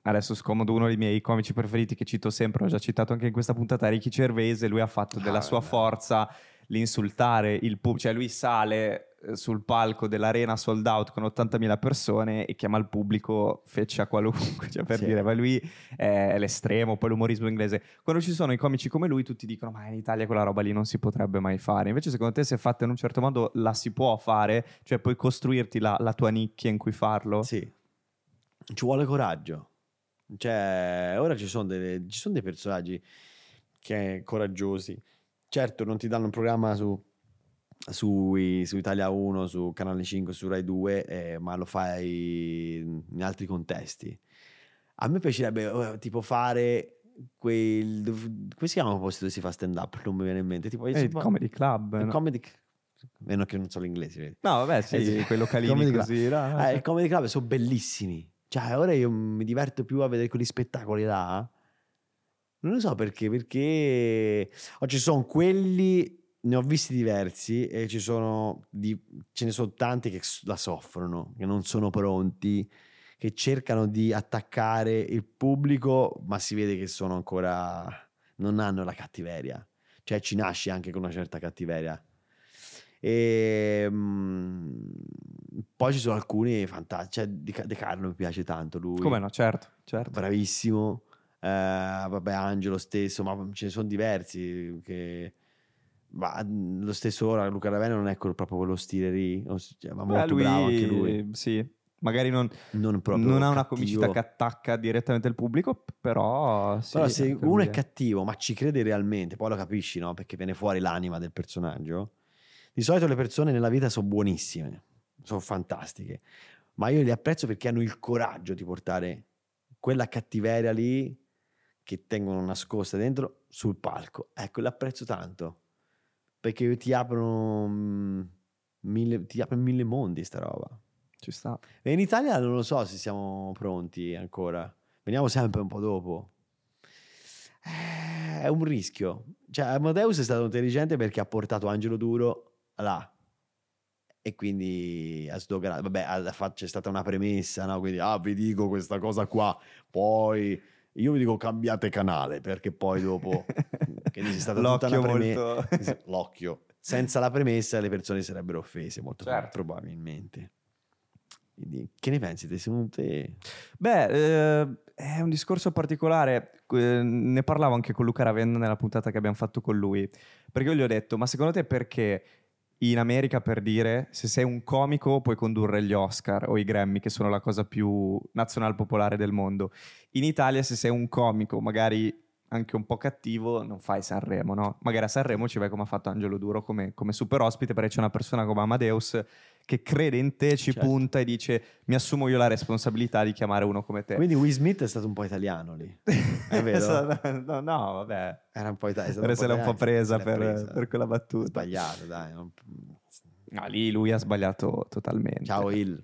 Adesso scomodo uno dei miei comici preferiti che cito sempre, ho già citato anche in questa puntata, Ricky Cervese, lui ha fatto della Ah, sua vabbè. forza l'insultare il pubblico, cioè lui sale eh, sul palco dell'arena sold out con 80.000 persone e chiama il pubblico feccia qualunque, cioè per Sì. dire, ma lui è l'estremo, poi l'umorismo inglese. Quando ci sono i comici come lui, tutti dicono, ma in Italia quella roba lì non si potrebbe mai fare. Invece secondo te se fatta in un certo modo la si può fare? Cioè puoi costruirti la, la tua nicchia in cui farlo? Sì. Ci vuole coraggio. Cioè, ora ci sono, delle- ci sono dei personaggi che coraggiosi. Certo, non ti danno un programma su, sui- su Italia 1, su Canale 5, su Rai 2, eh, ma lo fai in altri contesti. A me piacerebbe eh, tipo fare quel... come si chiama il posto dove si fa stand up? Non mi viene in mente. Tipo, Eh, il fa- comedy club. il no? comedy... Meno che non so l'inglese, vedi. No, vabbè, sì, Eh sì. quei localini Comedy così. no? Eh, il comedy club sono bellissimi. Cioè, ora io mi diverto più a vedere quegli spettacoli là. Non lo so perché, perché o ci sono quelli, ne ho visti diversi e ci sono di- ce ne sono tanti che la soffrono, che non sono pronti, che cercano di attaccare il pubblico, ma si vede che sono ancora non hanno la cattiveria. Cioè ci nasci anche con una certa cattiveria. E mm, poi ci sono alcuni fantastici. Cioè, De, Ca- De Carlo mi piace tanto lui. Come no, certo, certo. Bravissimo. Eh, vabbè, Angelo stesso, ma ce ne sono diversi. Che... Ma lo stesso ora, Luca Ravenna non è proprio quello stile lì. cioè, ma Beh, molto lui, bravo anche lui. Sì, magari non, Non, non ha una comicità che attacca direttamente il pubblico, però... Sì, Però se uno è cattivo, ma ci crede realmente, poi lo capisci, no? Perché viene fuori l'anima del personaggio. Di solito le persone nella vita sono buonissime, sono fantastiche, ma io li apprezzo perché hanno il coraggio di portare quella cattiveria lì che tengono nascosta dentro sul palco. Ecco, l'apprezzo tanto perché ti aprono mm, mille, ti aprono mille mondi sta roba. Ci sta. E in Italia non lo so se siamo pronti ancora. Veniamo sempre un po' dopo. Eh, È un rischio. Cioè, Amadeus è stato intelligente perché ha portato Angelo Duro là. E quindi ha sdoganato. Vabbè, c'è stata una premessa, no? Quindi, ah, vi dico questa cosa qua. Poi io vi dico cambiate canale perché poi dopo. Quindi c'è stata tutta L'occhio una preme- molto... L'occhio. Senza la premessa le persone sarebbero offese, molto Certo. probabilmente. Quindi, che ne pensi? te? Secondo te? Beh, eh, è un discorso particolare. Eh, ne parlavo anche con Luca Ravenna nella puntata che abbiamo fatto con lui. Perché io gli ho detto, ma secondo te perché in America, per dire, se sei un comico puoi condurre gli Oscar o i Grammy, che sono la cosa più nazional popolare del mondo. In Italia, se sei un comico, magari anche un po' cattivo, non fai Sanremo, no? Magari a Sanremo ci vai come ha fatto Angelo Duro come, come super ospite, perché c'è una persona come Amadeus che crede in te, ci Certo. punta e dice mi assumo io la responsabilità di chiamare uno come te. Quindi Will Smith è stato un po' italiano lì. È vero? no, no, vabbè. Era un po' ita- è stato Ora se l'è un po' italiano, presa per, presa. per quella battuta. Sbagliato, dai. non- No, lì lui ha sbagliato totalmente. Ciao Il.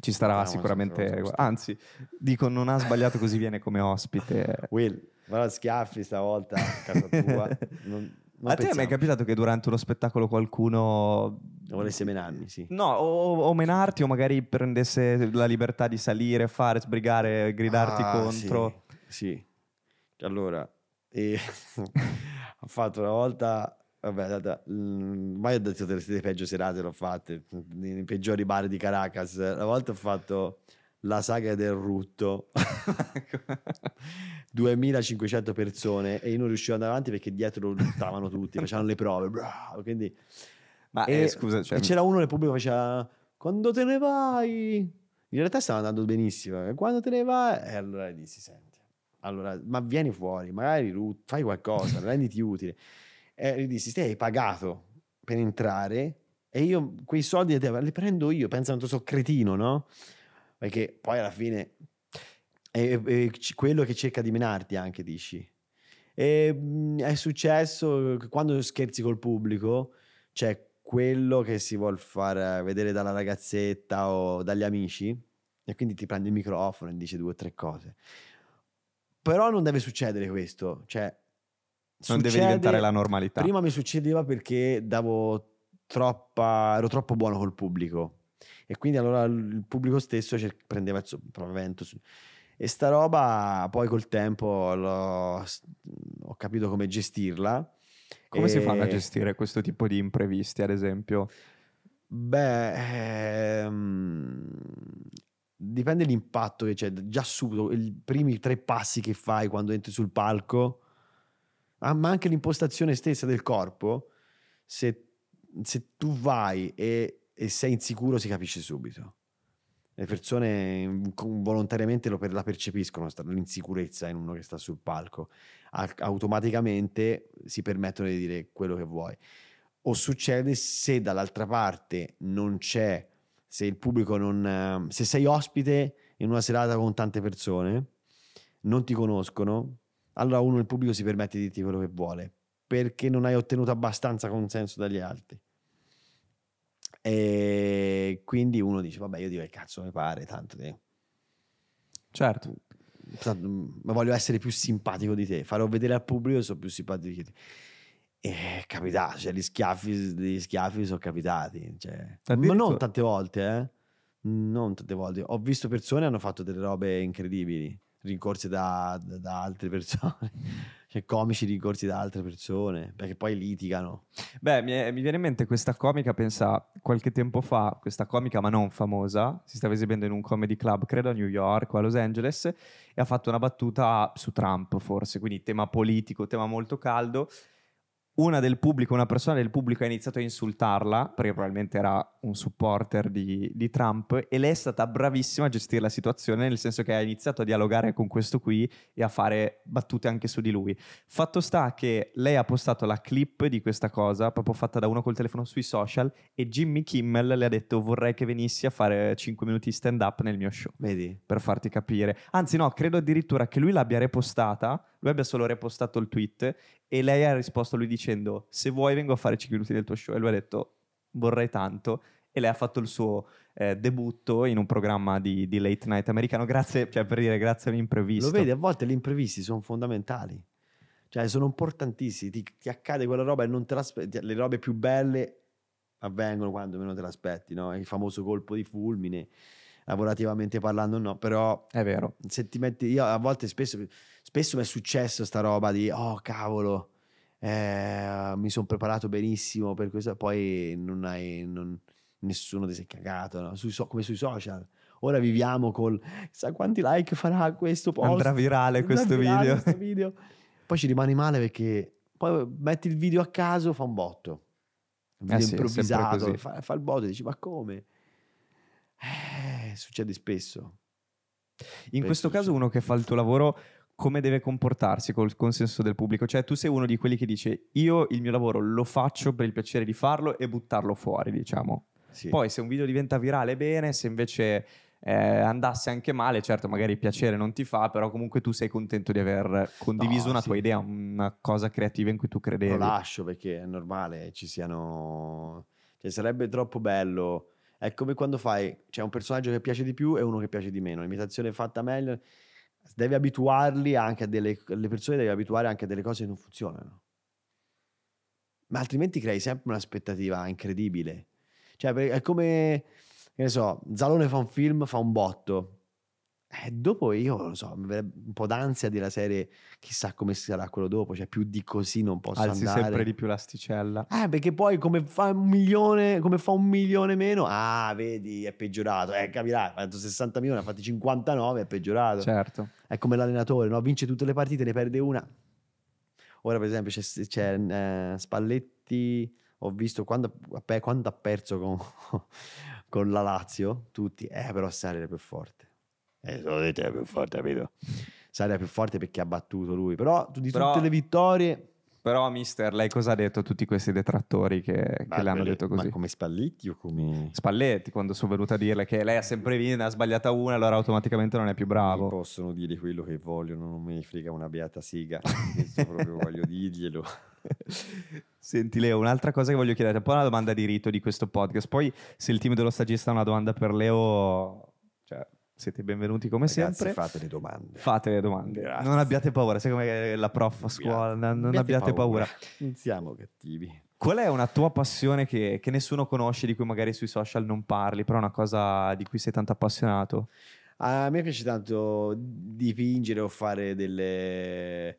Ci starà No, sicuramente. Anzi, dico, non ha sbagliato così viene come ospite. Will, guarda schiaffi stavolta a casa tua. Non, non a te è mai pensiamo. capitato che durante uno spettacolo qualcuno Volesse menarmi, sì. No, o, o menarti o magari prendesse la libertà di salire, fare, sbrigare, gridarti Ah, contro. Sì, sì. Allora, e ho fatto una volta, vabbè, data, mm, mai ho detto delle, peggio serate, l'ho fatte, nei peggiori bar di Caracas. Una volta ho fatto la saga del rutto, 2500 persone e io non riuscivo ad andare avanti perché dietro lo lottavano tutti, facevano le prove, bravo, quindi... Ma E, eh, scusa, cioè, e c'era uno nel pubblico che faceva quando te ne vai? In realtà stava andando benissimo e quando te ne vai? E allora gli dissi senti allora ma vieni fuori magari fai qualcosa renditi utile. E gli dissi te hai pagato per entrare e io quei soldi li prendo io. Pensano che sono cretino no? perché poi alla fine è, è quello che cerca di menarti anche dici. E mh, è successo quando scherzi col pubblico c'è quello che si vuol far vedere dalla ragazzetta o dagli amici e quindi ti prende il microfono e dice due o tre cose. Però non deve succedere questo, cioè non deve succede- diventare la normalità. Prima mi succedeva perché davo troppa, ero troppo buono col pubblico e quindi allora il pubblico stesso cer- prendeva il sopravvento su- e sta roba poi col tempo l'ho- ho capito come gestirla. Come si E- fanno a gestire questo tipo di imprevisti, ad esempio? Beh, ehm, dipende dall'impatto che c'è. Già subito, i primi tre passi che fai quando entri sul palco, ah, ma anche l'impostazione stessa del corpo, se, se tu vai e, e sei insicuro si capisce subito. Le persone volontariamente lo per- la percepiscono l'insicurezza in uno che sta sul palco. A- automaticamente si permettono di dire quello che vuoi. O succede se dall'altra parte non c'è, se il pubblico non... eh, se sei ospite in una serata con tante persone, non ti conoscono, allora uno il pubblico si permette di dirti quello che vuole, perché non hai ottenuto abbastanza consenso dagli altri. E quindi uno dice, vabbè, io dico che cazzo mi pare, tanto te. Certo. Mm, Ma voglio essere più simpatico di te, farò vedere al pubblico che sono più simpatico di te. E capitato, cioè gli schiaffi, gli schiaffi sono capitati. Cioè. Ma non tante volte, eh. Non tante volte. Ho visto persone che hanno fatto delle robe incredibili, rincorsi da, da- da altre persone. Cioè, comici rincorsi da altre persone, perché poi litigano. Beh, mi, è- mi viene in mente questa comica, pensa, qualche tempo fa, questa comica ma non famosa, si stava esibendo in un comedy club, credo a New York o a Los Angeles, e ha fatto una battuta su Trump, forse, quindi tema politico, tema molto caldo. Una del pubblico, una persona del pubblico ha iniziato a insultarla, perché probabilmente era un supporter di, di Trump, e lei è stata bravissima a gestire la situazione, nel senso che ha iniziato a dialogare con questo qui e a fare battute anche su di lui. Fatto sta che lei ha postato la clip di questa cosa, proprio fatta da uno col telefono sui social, e Jimmy Kimmel le ha detto vorrei che venissi a fare 5 minuti di stand up nel mio show, Vedi? per farti capire. Anzi no, credo addirittura che lui l'abbia repostata, lui abbia solo repostato il tweet, e lei ha risposto a lui dicendo se vuoi vengo a fare 5 minuti del tuo show, e lui ha detto vorrei tanto, e lei ha fatto il suo eh, debutto in un programma di, di late night americano, grazie, cioè per dire grazie all'imprevisto. Lo vedi, a volte gli imprevisti sono fondamentali. Cioè, sono importantissimi. Ti, ti accade quella roba e non te l'aspetti. Le robe più belle avvengono quando meno te l'aspetti, no? Il famoso colpo di fulmine, lavorativamente parlando, no. Però È vero. se ti metti... Io a volte spesso, spesso mi è successo sta roba di, oh cavolo, eh, mi sono preparato benissimo per questo, poi non hai... non- nessuno ti si è cagato, no? Sui so- come sui social. Ora viviamo col... Sa quanti like farà questo post? Andrà virale Andrà questo virale video. questo video. Poi ci rimani male perché poi metti il video a caso, fa un botto. Un Eh video sì, è sempre improvvisato, fa, fa il botto e dici ma come? Eh, succede spesso. In Penso questo caso sì. uno che fa il tuo lavoro come deve comportarsi col consenso del pubblico? Cioè tu sei uno di quelli che dice io il mio lavoro lo faccio per il piacere di farlo e buttarlo fuori, diciamo. Sì. Poi se un video diventa virale bene, se invece eh, andasse anche male, certo magari il piacere non ti fa, però comunque tu sei contento di aver condiviso No, una sì. tua idea, una cosa creativa in cui tu credevi. lo lascio perché è normale ci siano cioè sarebbe troppo bello è come quando fai c'è un personaggio che piace di più e uno che piace di meno l'imitazione fatta meglio devi abituarli anche a delle le persone devi abituare anche a delle cose che non funzionano. Ma altrimenti crei sempre un'aspettativa incredibile. Cioè è come che ne so Zalone fa un film fa un botto eh, dopo io lo so mi verrebbe un po' d'ansia della serie chissà come sarà quello dopo cioè più di così non posso Alzi andare sempre di più l'asticella. eh, perché poi come fa un milione, come fa un milione meno, ah, vedi, è peggiorato. Eh, capirai, ha fatto 60 milioni, ha fatti 59, è peggiorato. Certo. È come l'allenatore, no? Vince tutte le partite, ne perde una. Ora, per esempio, c'è, c'è, eh, Spalletti, ho visto quando, quando ha perso con, con la Lazio, tutti, eh, però Sarri era più forte. Eh, lo dite, è più forte, capito? Era più forte perché ha battuto lui. Però di Però- tutte le vittorie... Però mister, lei cosa ha detto a tutti questi detrattori che, che le hanno detto così? Ma come Spalletti o come... Spalletti, quando sono venuta a dirle che lei ha sempre vinto, ne ha sbagliata una, allora automaticamente non è più Mi bravo. possono dire quello che vogliono, non ne frega una beata siga. Questo proprio voglio dirglielo. Senti Leo, un'altra cosa che voglio chiedere, un po' una domanda di rito di questo podcast. Poi se il team dello stagista ha una domanda per Leo, cioè, siete benvenuti come Ragazzi, sempre. fate le domande. Fate le domande. Grazie. Non abbiate paura, sai come la prof a scuola, non non abbiate paura. Non siamo cattivi. Qual è una tua passione che, che nessuno conosce, di cui magari sui social non parli, però è una cosa di cui sei tanto appassionato? A me piace tanto dipingere o fare delle,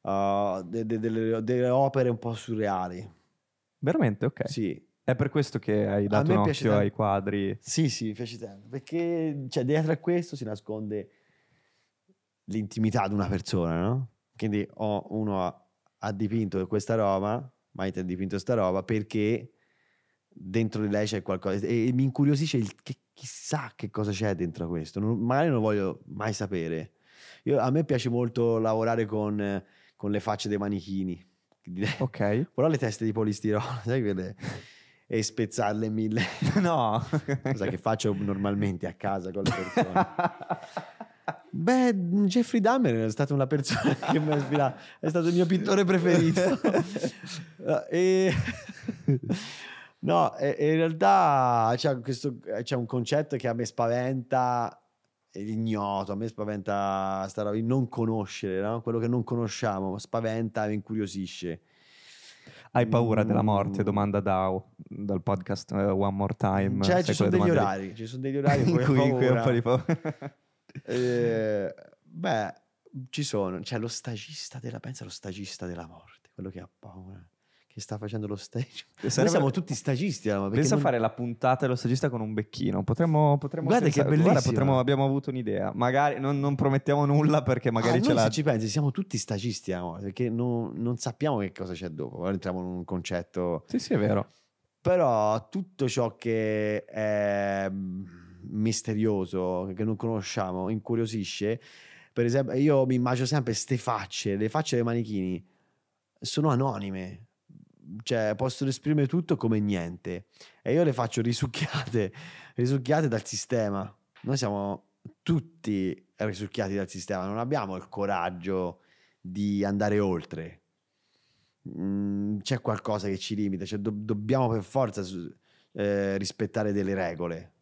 uh, de- de- delle, delle opere un po' surreali. Veramente? Ok. Sì, È per questo che hai dato un occhio tanto. ai quadri. Sì, sì, mi piace tanto. Perché cioè, dietro a questo si nasconde l'intimità di una persona, no? Quindi ho- uno ha, ha dipinto questa roba, Maite ha dipinto questa roba perché dentro di lei c'è qualcosa e, e mi incuriosisce il che chissà che cosa c'è dentro questo. Non- magari non lo voglio mai sapere. Io- a me piace molto lavorare con, con le facce dei manichini. Ok. Però le teste di polistirolo, sai quelle? E spezzarle mille. no. Cosa che faccio normalmente a casa con le persone. Beh, Jeffrey Dahmer è stata una persona che mi ha ispirato, è stato il mio pittore preferito. e... No, e- e in realtà c'è, questo, c'è un concetto che a me spaventa, l'ignoto, a me spaventa sta roba di non conoscere, no? quello che non conosciamo, spaventa e incuriosisce. Hai paura della Mm. morte? Domanda Dao dal podcast eh, One More Time. Cioè, ci sono degli orari, ci sono degli orari in cui ho cui, in cui ho un po' di. Eh, beh, ci sono. C'è lo stagista della pensa lo stagista della morte, quello che ha paura, che sta facendo lo stage. Noi Sarebbe- siamo tutti stagisti, perché Pensa a non- fare la puntata dello stagista con un becchino. Potremmo, potremmo Guarda che pensare- bellissima. potremmo- abbiamo avuto un'idea. Magari non, non promettiamo nulla perché magari Ah, ce noi l'ha. se ci pensi, siamo tutti stagisti alla morte, perché non, non sappiamo che cosa c'è dopo. Ora entriamo in un concetto. Sì, sì, è vero. Però tutto ciò che è mm, misterioso, che non conosciamo, incuriosisce. Per esempio, io mi immagino sempre ste facce, le facce dei manichini sono anonime, cioè possono esprimere tutto come niente. E io le faccio risucchiate, risucchiate dal sistema. Noi siamo tutti risucchiati dal sistema, non abbiamo il coraggio di andare oltre. Mm, c'è qualcosa che ci limita, cioè do- dobbiamo per forza eh, rispettare delle regole,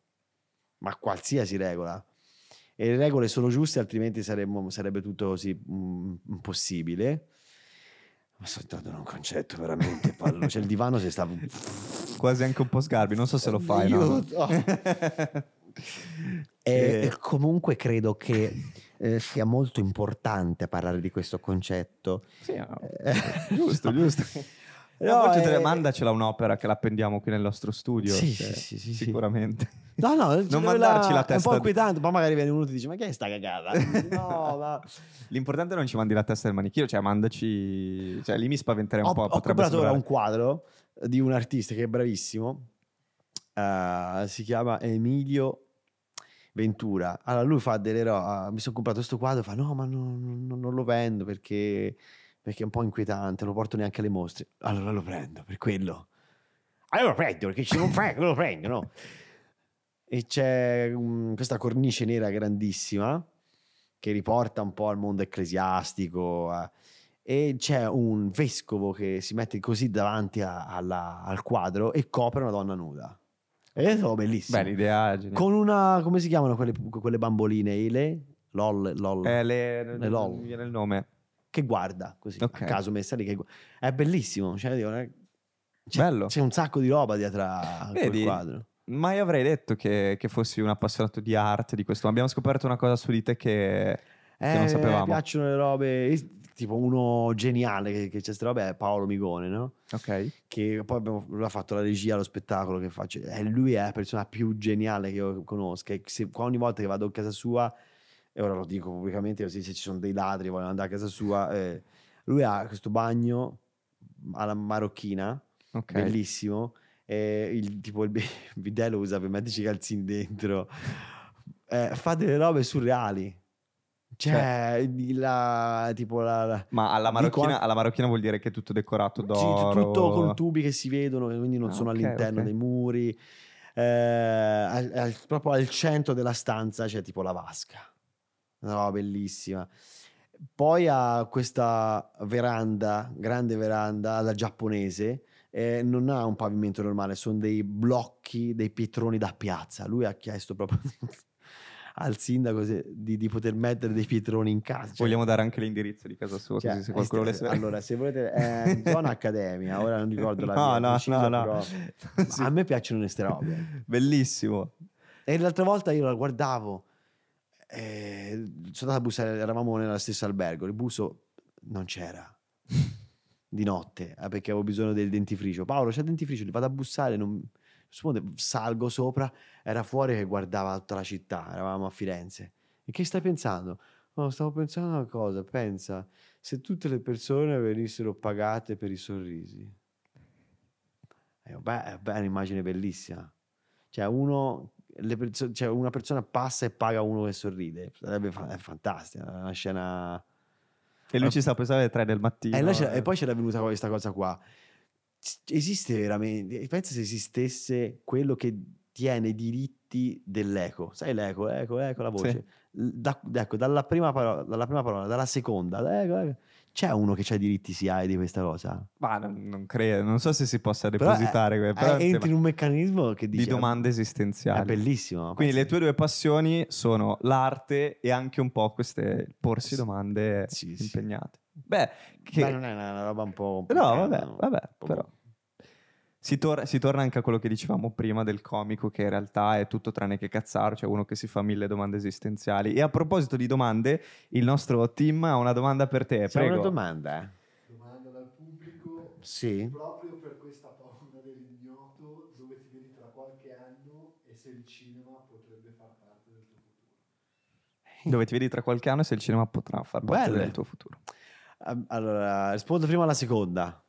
ma qualsiasi regola. E le regole sono giuste, altrimenti saremmo- sarebbe tutto così mm, impossibile. Ma sto entrando in un concetto veramente pallo. Cioè il divano si sta... Quasi anche un po' sgarbi. Non so se lo fai. no? Aiuto. E, Eh. e comunque credo che eh, sia molto importante parlare di questo concetto. Sì, no. Eh, giusto, giusto. No, No, poi eh, mandacela un'opera che l'appendiamo qui nel nostro studio. Sì, cioè, sì, sì, sicuramente. No, no, Non mandarci la È un testa po' di- inquietante, poi magari viene uno e ti dice ma che è sta cagata? No, ma... L'importante è non ci mandi la testa del manichino, cioè mandaci... Cioè lì mi spaventerei un ho, po'. ho comprato ora un quadro di un artista che è bravissimo, eh, si chiama Emilio Ventura. Allora lui fa delle robe, mi sono comprato questo quadro, fa no ma non, non- non lo vendo perché, perché è un po' inquietante, non lo porto neanche alle mostre. Allora lo prendo, per quello. Allora lo prendo, perché ci non frega, lo prendo, no? E c'è mm, questa cornice nera grandissima che riporta un po' al mondo ecclesiastico. eh, e c'è un vescovo che si mette così davanti a- alla- al quadro e copre una donna nuda. E io trovo bellissimo. Beh, l'idea. Con una, come si chiamano quelle, quelle bamboline? Ile? LOL, LOL. Eh, le, Le LOL. mi viene il nome. Che guarda così, Ok. a caso messa lì. Che, gu- è bellissimo. Cioè, dico, eh, c'è, Bello. c'è un sacco di roba dietro a quel Vedi? quadro. Mai avrei detto che, che fossi un appassionato di arte, di questo. ma Abbiamo scoperto una cosa su di te che, che non Eh, sapevamo. Mi piacciono le robe. eh, Tipo uno geniale che, che c'è queste robe è Paolo Migone, no? Ok. Che poi abbiamo, lui ha fatto la regia, lo spettacolo che faccio. E lui è la persona più geniale che io conosca. E se- ogni volta che vado a casa sua, e ora lo dico pubblicamente, così se ci sono dei ladri e vogliono andare a casa sua, eh, lui ha questo bagno alla marocchina, Ok. bellissimo. E il, tipo il bi- il bidet lo usa per metterci i calzini dentro. Eh, fa delle robe surreali. Cioè, la, tipo la, la- Ma alla marocchina, anche- alla marocchina vuol dire che è tutto decorato sì, d'oro. tutto con tubi che si vedono, quindi non Ah, sono ok, all'interno ok. dei muri. Eh, al- al- proprio al centro della stanza c'è tipo la vasca. Una roba bellissima. Poi ha questa veranda, grande veranda alla giapponese. eh, non ha un pavimento normale, sono dei blocchi, dei pietroni da piazza. Lui ha chiesto proprio al sindaco se- di, di poter mettere dei pietroni in casa. Cioè, Vogliamo dare anche l'indirizzo di casa sua, cioè, se qualcuno eh, volesse... allora, se volete, è in zona accademia, ora non ricordo la No, no, no, no. Sì. A me piacciono queste robe. Bellissimo. E l'altra volta io la guardavo, eh, sono andato a bussare, eravamo nello stesso albergo, il busso non c'era. di notte eh, perché avevo bisogno del dentifricio. Paolo, c'è il dentifricio, gli vado a bussare, non salgo sopra, era fuori che guardava tutta la città, eravamo a Firenze. E che stai pensando? No, stavo pensando a una cosa, pensa, se tutte le persone venissero pagate per i sorrisi. Eh, beh, beh, è un'immagine bellissima. Cioè, uno, perso- cioè, una persona passa e paga uno che sorride. Sarebbe fa- è fantastica, è una scena... E lui ci sta pensando alle 3 del mattino. E, là c'è- e poi c'era venuta questa cosa qua. Esiste veramente, pensa se esistesse quello che tiene i diritti dell'eco. Sai l'eco, l'eco, l'eco, la voce. L- da- ecco, dalla prima, parola, dalla prima parola, dalla seconda, l'eco, l'eco. C'è uno che ha i diritti SIAE di questa cosa. Ma non, non credo, non so se si possa Però, depositare. que- eh, però è entri in un meccanismo che dice... di domande È esistenziali. bellissimo. Quindi le tue due passioni sono l'arte e anche un po' queste porsi domande Sì, sì. impegnate. Beh, che... Beh, non è una, roba un po'... No, vabbè, no? vabbè, però. Si, tor- si torna anche a quello che dicevamo prima del comico, che in realtà è tutto tranne che cazzaro, cioè uno che si fa mille domande esistenziali. E a proposito di domande, il nostro team ha una domanda per te. C'è Prego. una domanda? eh? Domanda dal pubblico, Sì. proprio per questa paura dell'ignoto, dove ti vedi tra qualche anno e se il cinema potrebbe far parte del tuo futuro. Dove ti vedi tra qualche anno e se il cinema potrà far parte Belle. del tuo futuro. Ah, Allora, rispondo prima alla seconda.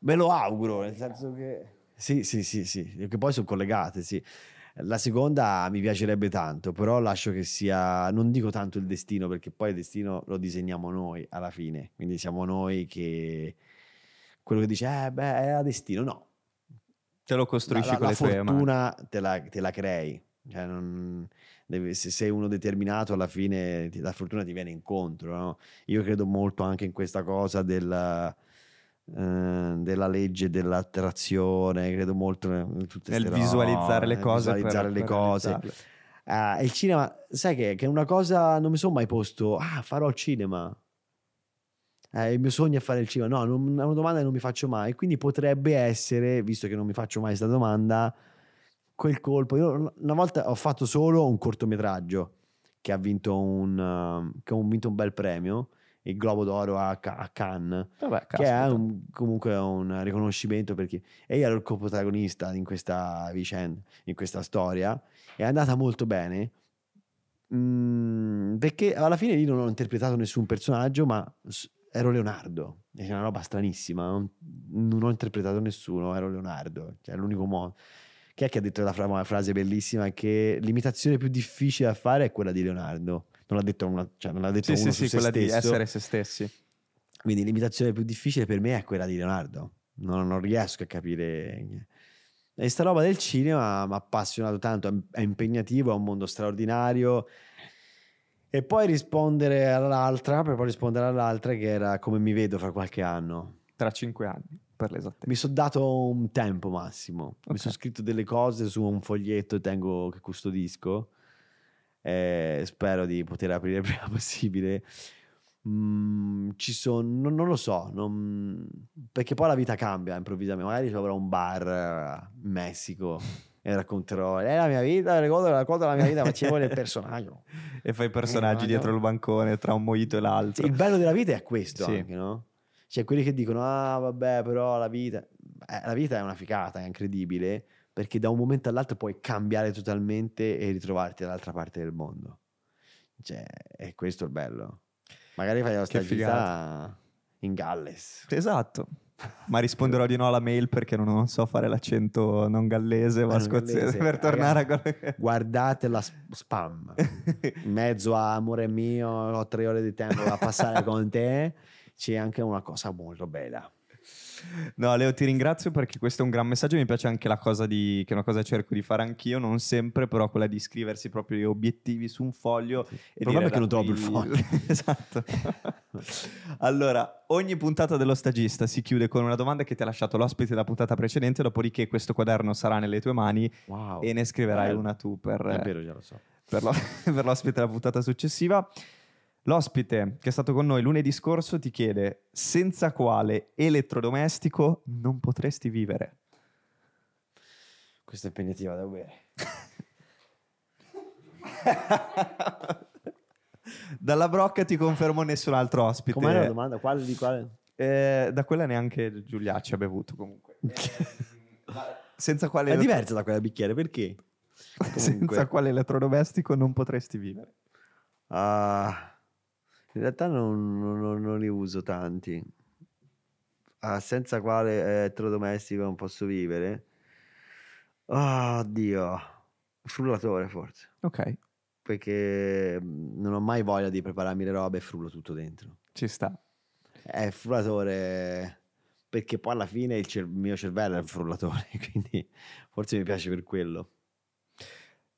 Me lo auguro, nel senso che... Sì, sì, sì, sì, che poi sono collegate, sì. La seconda mi piacerebbe tanto, però lascio che sia, non dico tanto il destino, perché poi il destino lo disegniamo noi alla fine, quindi siamo noi che... Quello che dice, eh beh, era destino, no. Te lo La, costruisci la- con la le tue mani. fortuna te la, te la crei. Cioè, non- se sei uno determinato, alla fine ti- la fortuna ti viene incontro. no? Io credo molto anche in questa cosa del, eh, della legge dell'attrazione, credo molto Nel visualizzare robe, le cose. visualizzare per- le per cose. Ah, il cinema, sai che, che è una cosa, non mi sono mai posto, ah, farò il cinema. Eh, il mio sogno è fare il cinema. No, non- è una domanda che non mi faccio mai. Quindi potrebbe essere, visto che non mi faccio mai questa domanda, quel colpo. Io una volta ho fatto solo un cortometraggio che ha vinto un, um, che ha vinto un bel premio, il Globo d'Oro a, a Cannes Vabbè, che è un- comunque un riconoscimento perché e io ero il coprotagonista in questa vicenda, in questa storia, è andata molto bene. Mm, perché alla fine io non ho interpretato nessun personaggio, ma ero Leonardo. È una roba stranissima. Non, non ho interpretato nessuno, ero Leonardo. Cioè, è l'unico modo. Chi è che ha detto la fra- frase bellissima? Che l'imitazione più difficile da fare è quella di Leonardo. Non l'ha detto, una, cioè, non l'ha detto Sì, uno sì, sì, quella di stesso. essere se stessi. Quindi l'imitazione più difficile per me è quella di Leonardo. Non, non riesco a capire. E sta roba del cinema mi ha appassionato tanto, è- impegnativo, è un mondo straordinario. E poi rispondere all'altra, per poi rispondere all'altra che era come mi vedo fra qualche anno. Tra cinque anni, per l'esattezza. Mi sono dato un tempo massimo. Mi Ok. sono scritto delle cose su un foglietto e tengo che custodisco. E spero di poter aprire il prima possibile. Mm, ci sono, non, non lo so, non- perché poi la vita cambia improvvisamente. Magari avrò un bar eh, in Messico e racconterò. È la mia vita, ricordo racconto la mia vita, ma ci vuole il personaggio. E fai personaggi Eh, dietro no. il bancone tra un mojito e l'altro. Il bello della vita è questo Sì. anche, no? Cioè, quelli che dicono, ah, vabbè, però la vita... Eh, la vita è una figata, è incredibile, perché da un momento all'altro puoi cambiare totalmente e ritrovarti dall'altra parte del mondo. Cioè, è questo il bello. Magari fai la stagista in Galles. Esatto. Ma risponderò di no alla mail perché non, non so fare l'accento non gallese ma non scozzese gallese, per tornare a quello ragazzi. Guardate la sp- spam. In mezzo a amore mio, ho tre ore di tempo da passare con te. C'è anche una cosa molto bella. No, Leo, ti ringrazio perché questo è un gran messaggio. Mi piace anche la cosa di, che è una cosa che cerco di fare anch'io, non sempre, però quella di scriversi proprio gli obiettivi su un foglio. E Il problema è che non trovo il foglio. esatto. allora, ogni puntata dello stagista si chiude con una domanda che ti ha lasciato l'ospite della puntata precedente, dopodiché questo quaderno sarà nelle tue mani Wow. e ne scriverai Bello. una tu per, È vero, già lo so. per, lo- per l'ospite della puntata successiva. L'ospite che è stato con noi lunedì scorso ti chiede senza quale elettrodomestico non potresti vivere. Questa è impegnativa da bere. Dalla brocca ti confermo nessun altro ospite. Com'era la domanda? Quale di quale? Eh, da quella neanche Giuliacci ha bevuto comunque. Eh, senza quale, È diversa da quella bicchiere, perché? senza quale elettrodomestico non potresti vivere. Ah, in realtà non, non- non li uso tanti. Ah, senza quale elettrodomestico non posso vivere? Oddio, frullatore forse. Ok, Perché mm, non ho mai voglia di prepararmi le robe e frullo tutto dentro. ci sta. È il frullatore perché poi alla fine il, cer- il mio cervello è un frullatore, quindi forse mi piace per quello.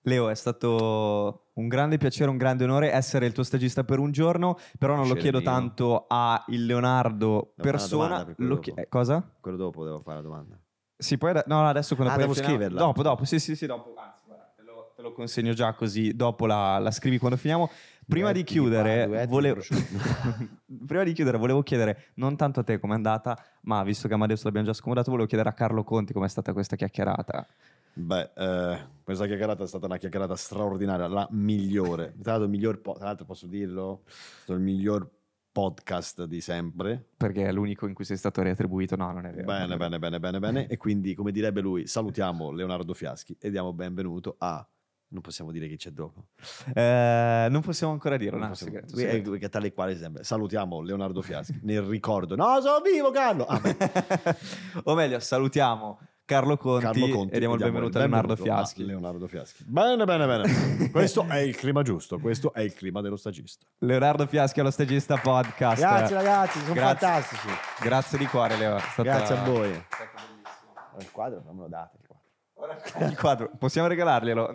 Leo, è stato un grande piacere, un grande onore essere il tuo stagista per un giorno, però non lo chiedo mio. tanto a il Leonardo una persona. per quello lo chi- dopo. eh, cosa? Quello dopo devo fare la domanda. Sì, poi ade- no, adesso quando Ah, poi devo finiamo- scriverla? Dopo, dopo, sì, sì, sì, dopo. Anzi, guarda, te lo, te lo consegno già così, dopo la, la scrivi quando finiamo. Prima di chiudere, qua, volevo... Prima di chiudere, volevo chiedere non tanto a te com'è andata, ma visto che Amadeus l'abbiamo già scomodato, volevo chiedere a Carlo Conti com'è stata questa chiacchierata. Beh, eh, questa chiacchierata è stata una chiacchierata straordinaria, la migliore. Tra l'altro, miglior po- tra l'altro posso dirlo, il miglior podcast di sempre. Perché è l'unico in cui sei stato retribuito. No, non è vero. Bene, bene, bene, bene, bene. E quindi, come direbbe lui, salutiamo Leonardo Fiaschi e diamo benvenuto a... Non possiamo dire chi c'è dopo. Eh, non possiamo ancora Non no, possiamo- segreto, segreto. Perché tale quale sempre. Salutiamo Leonardo Fiaschi nel ricordo. No, sono vivo, Carlo! Ah, o meglio, salutiamo Carlo Conti, Carlo Conti e diamo il diamo benvenuto a Leonardo benvenuto Fiaschi. Leonardo Fiaschi. Bene, bene, bene. questo è il clima giusto, questo è il clima dello stagista. Leonardo Fiaschi allo Stagista Podcast. Grazie ragazzi, sono Grazie. fantastici. Grazie di cuore, Leo. Stata- Grazie a voi. bellissimo. Il quadro non me lo date. il quadro. Il quadro, possiamo regalarglielo?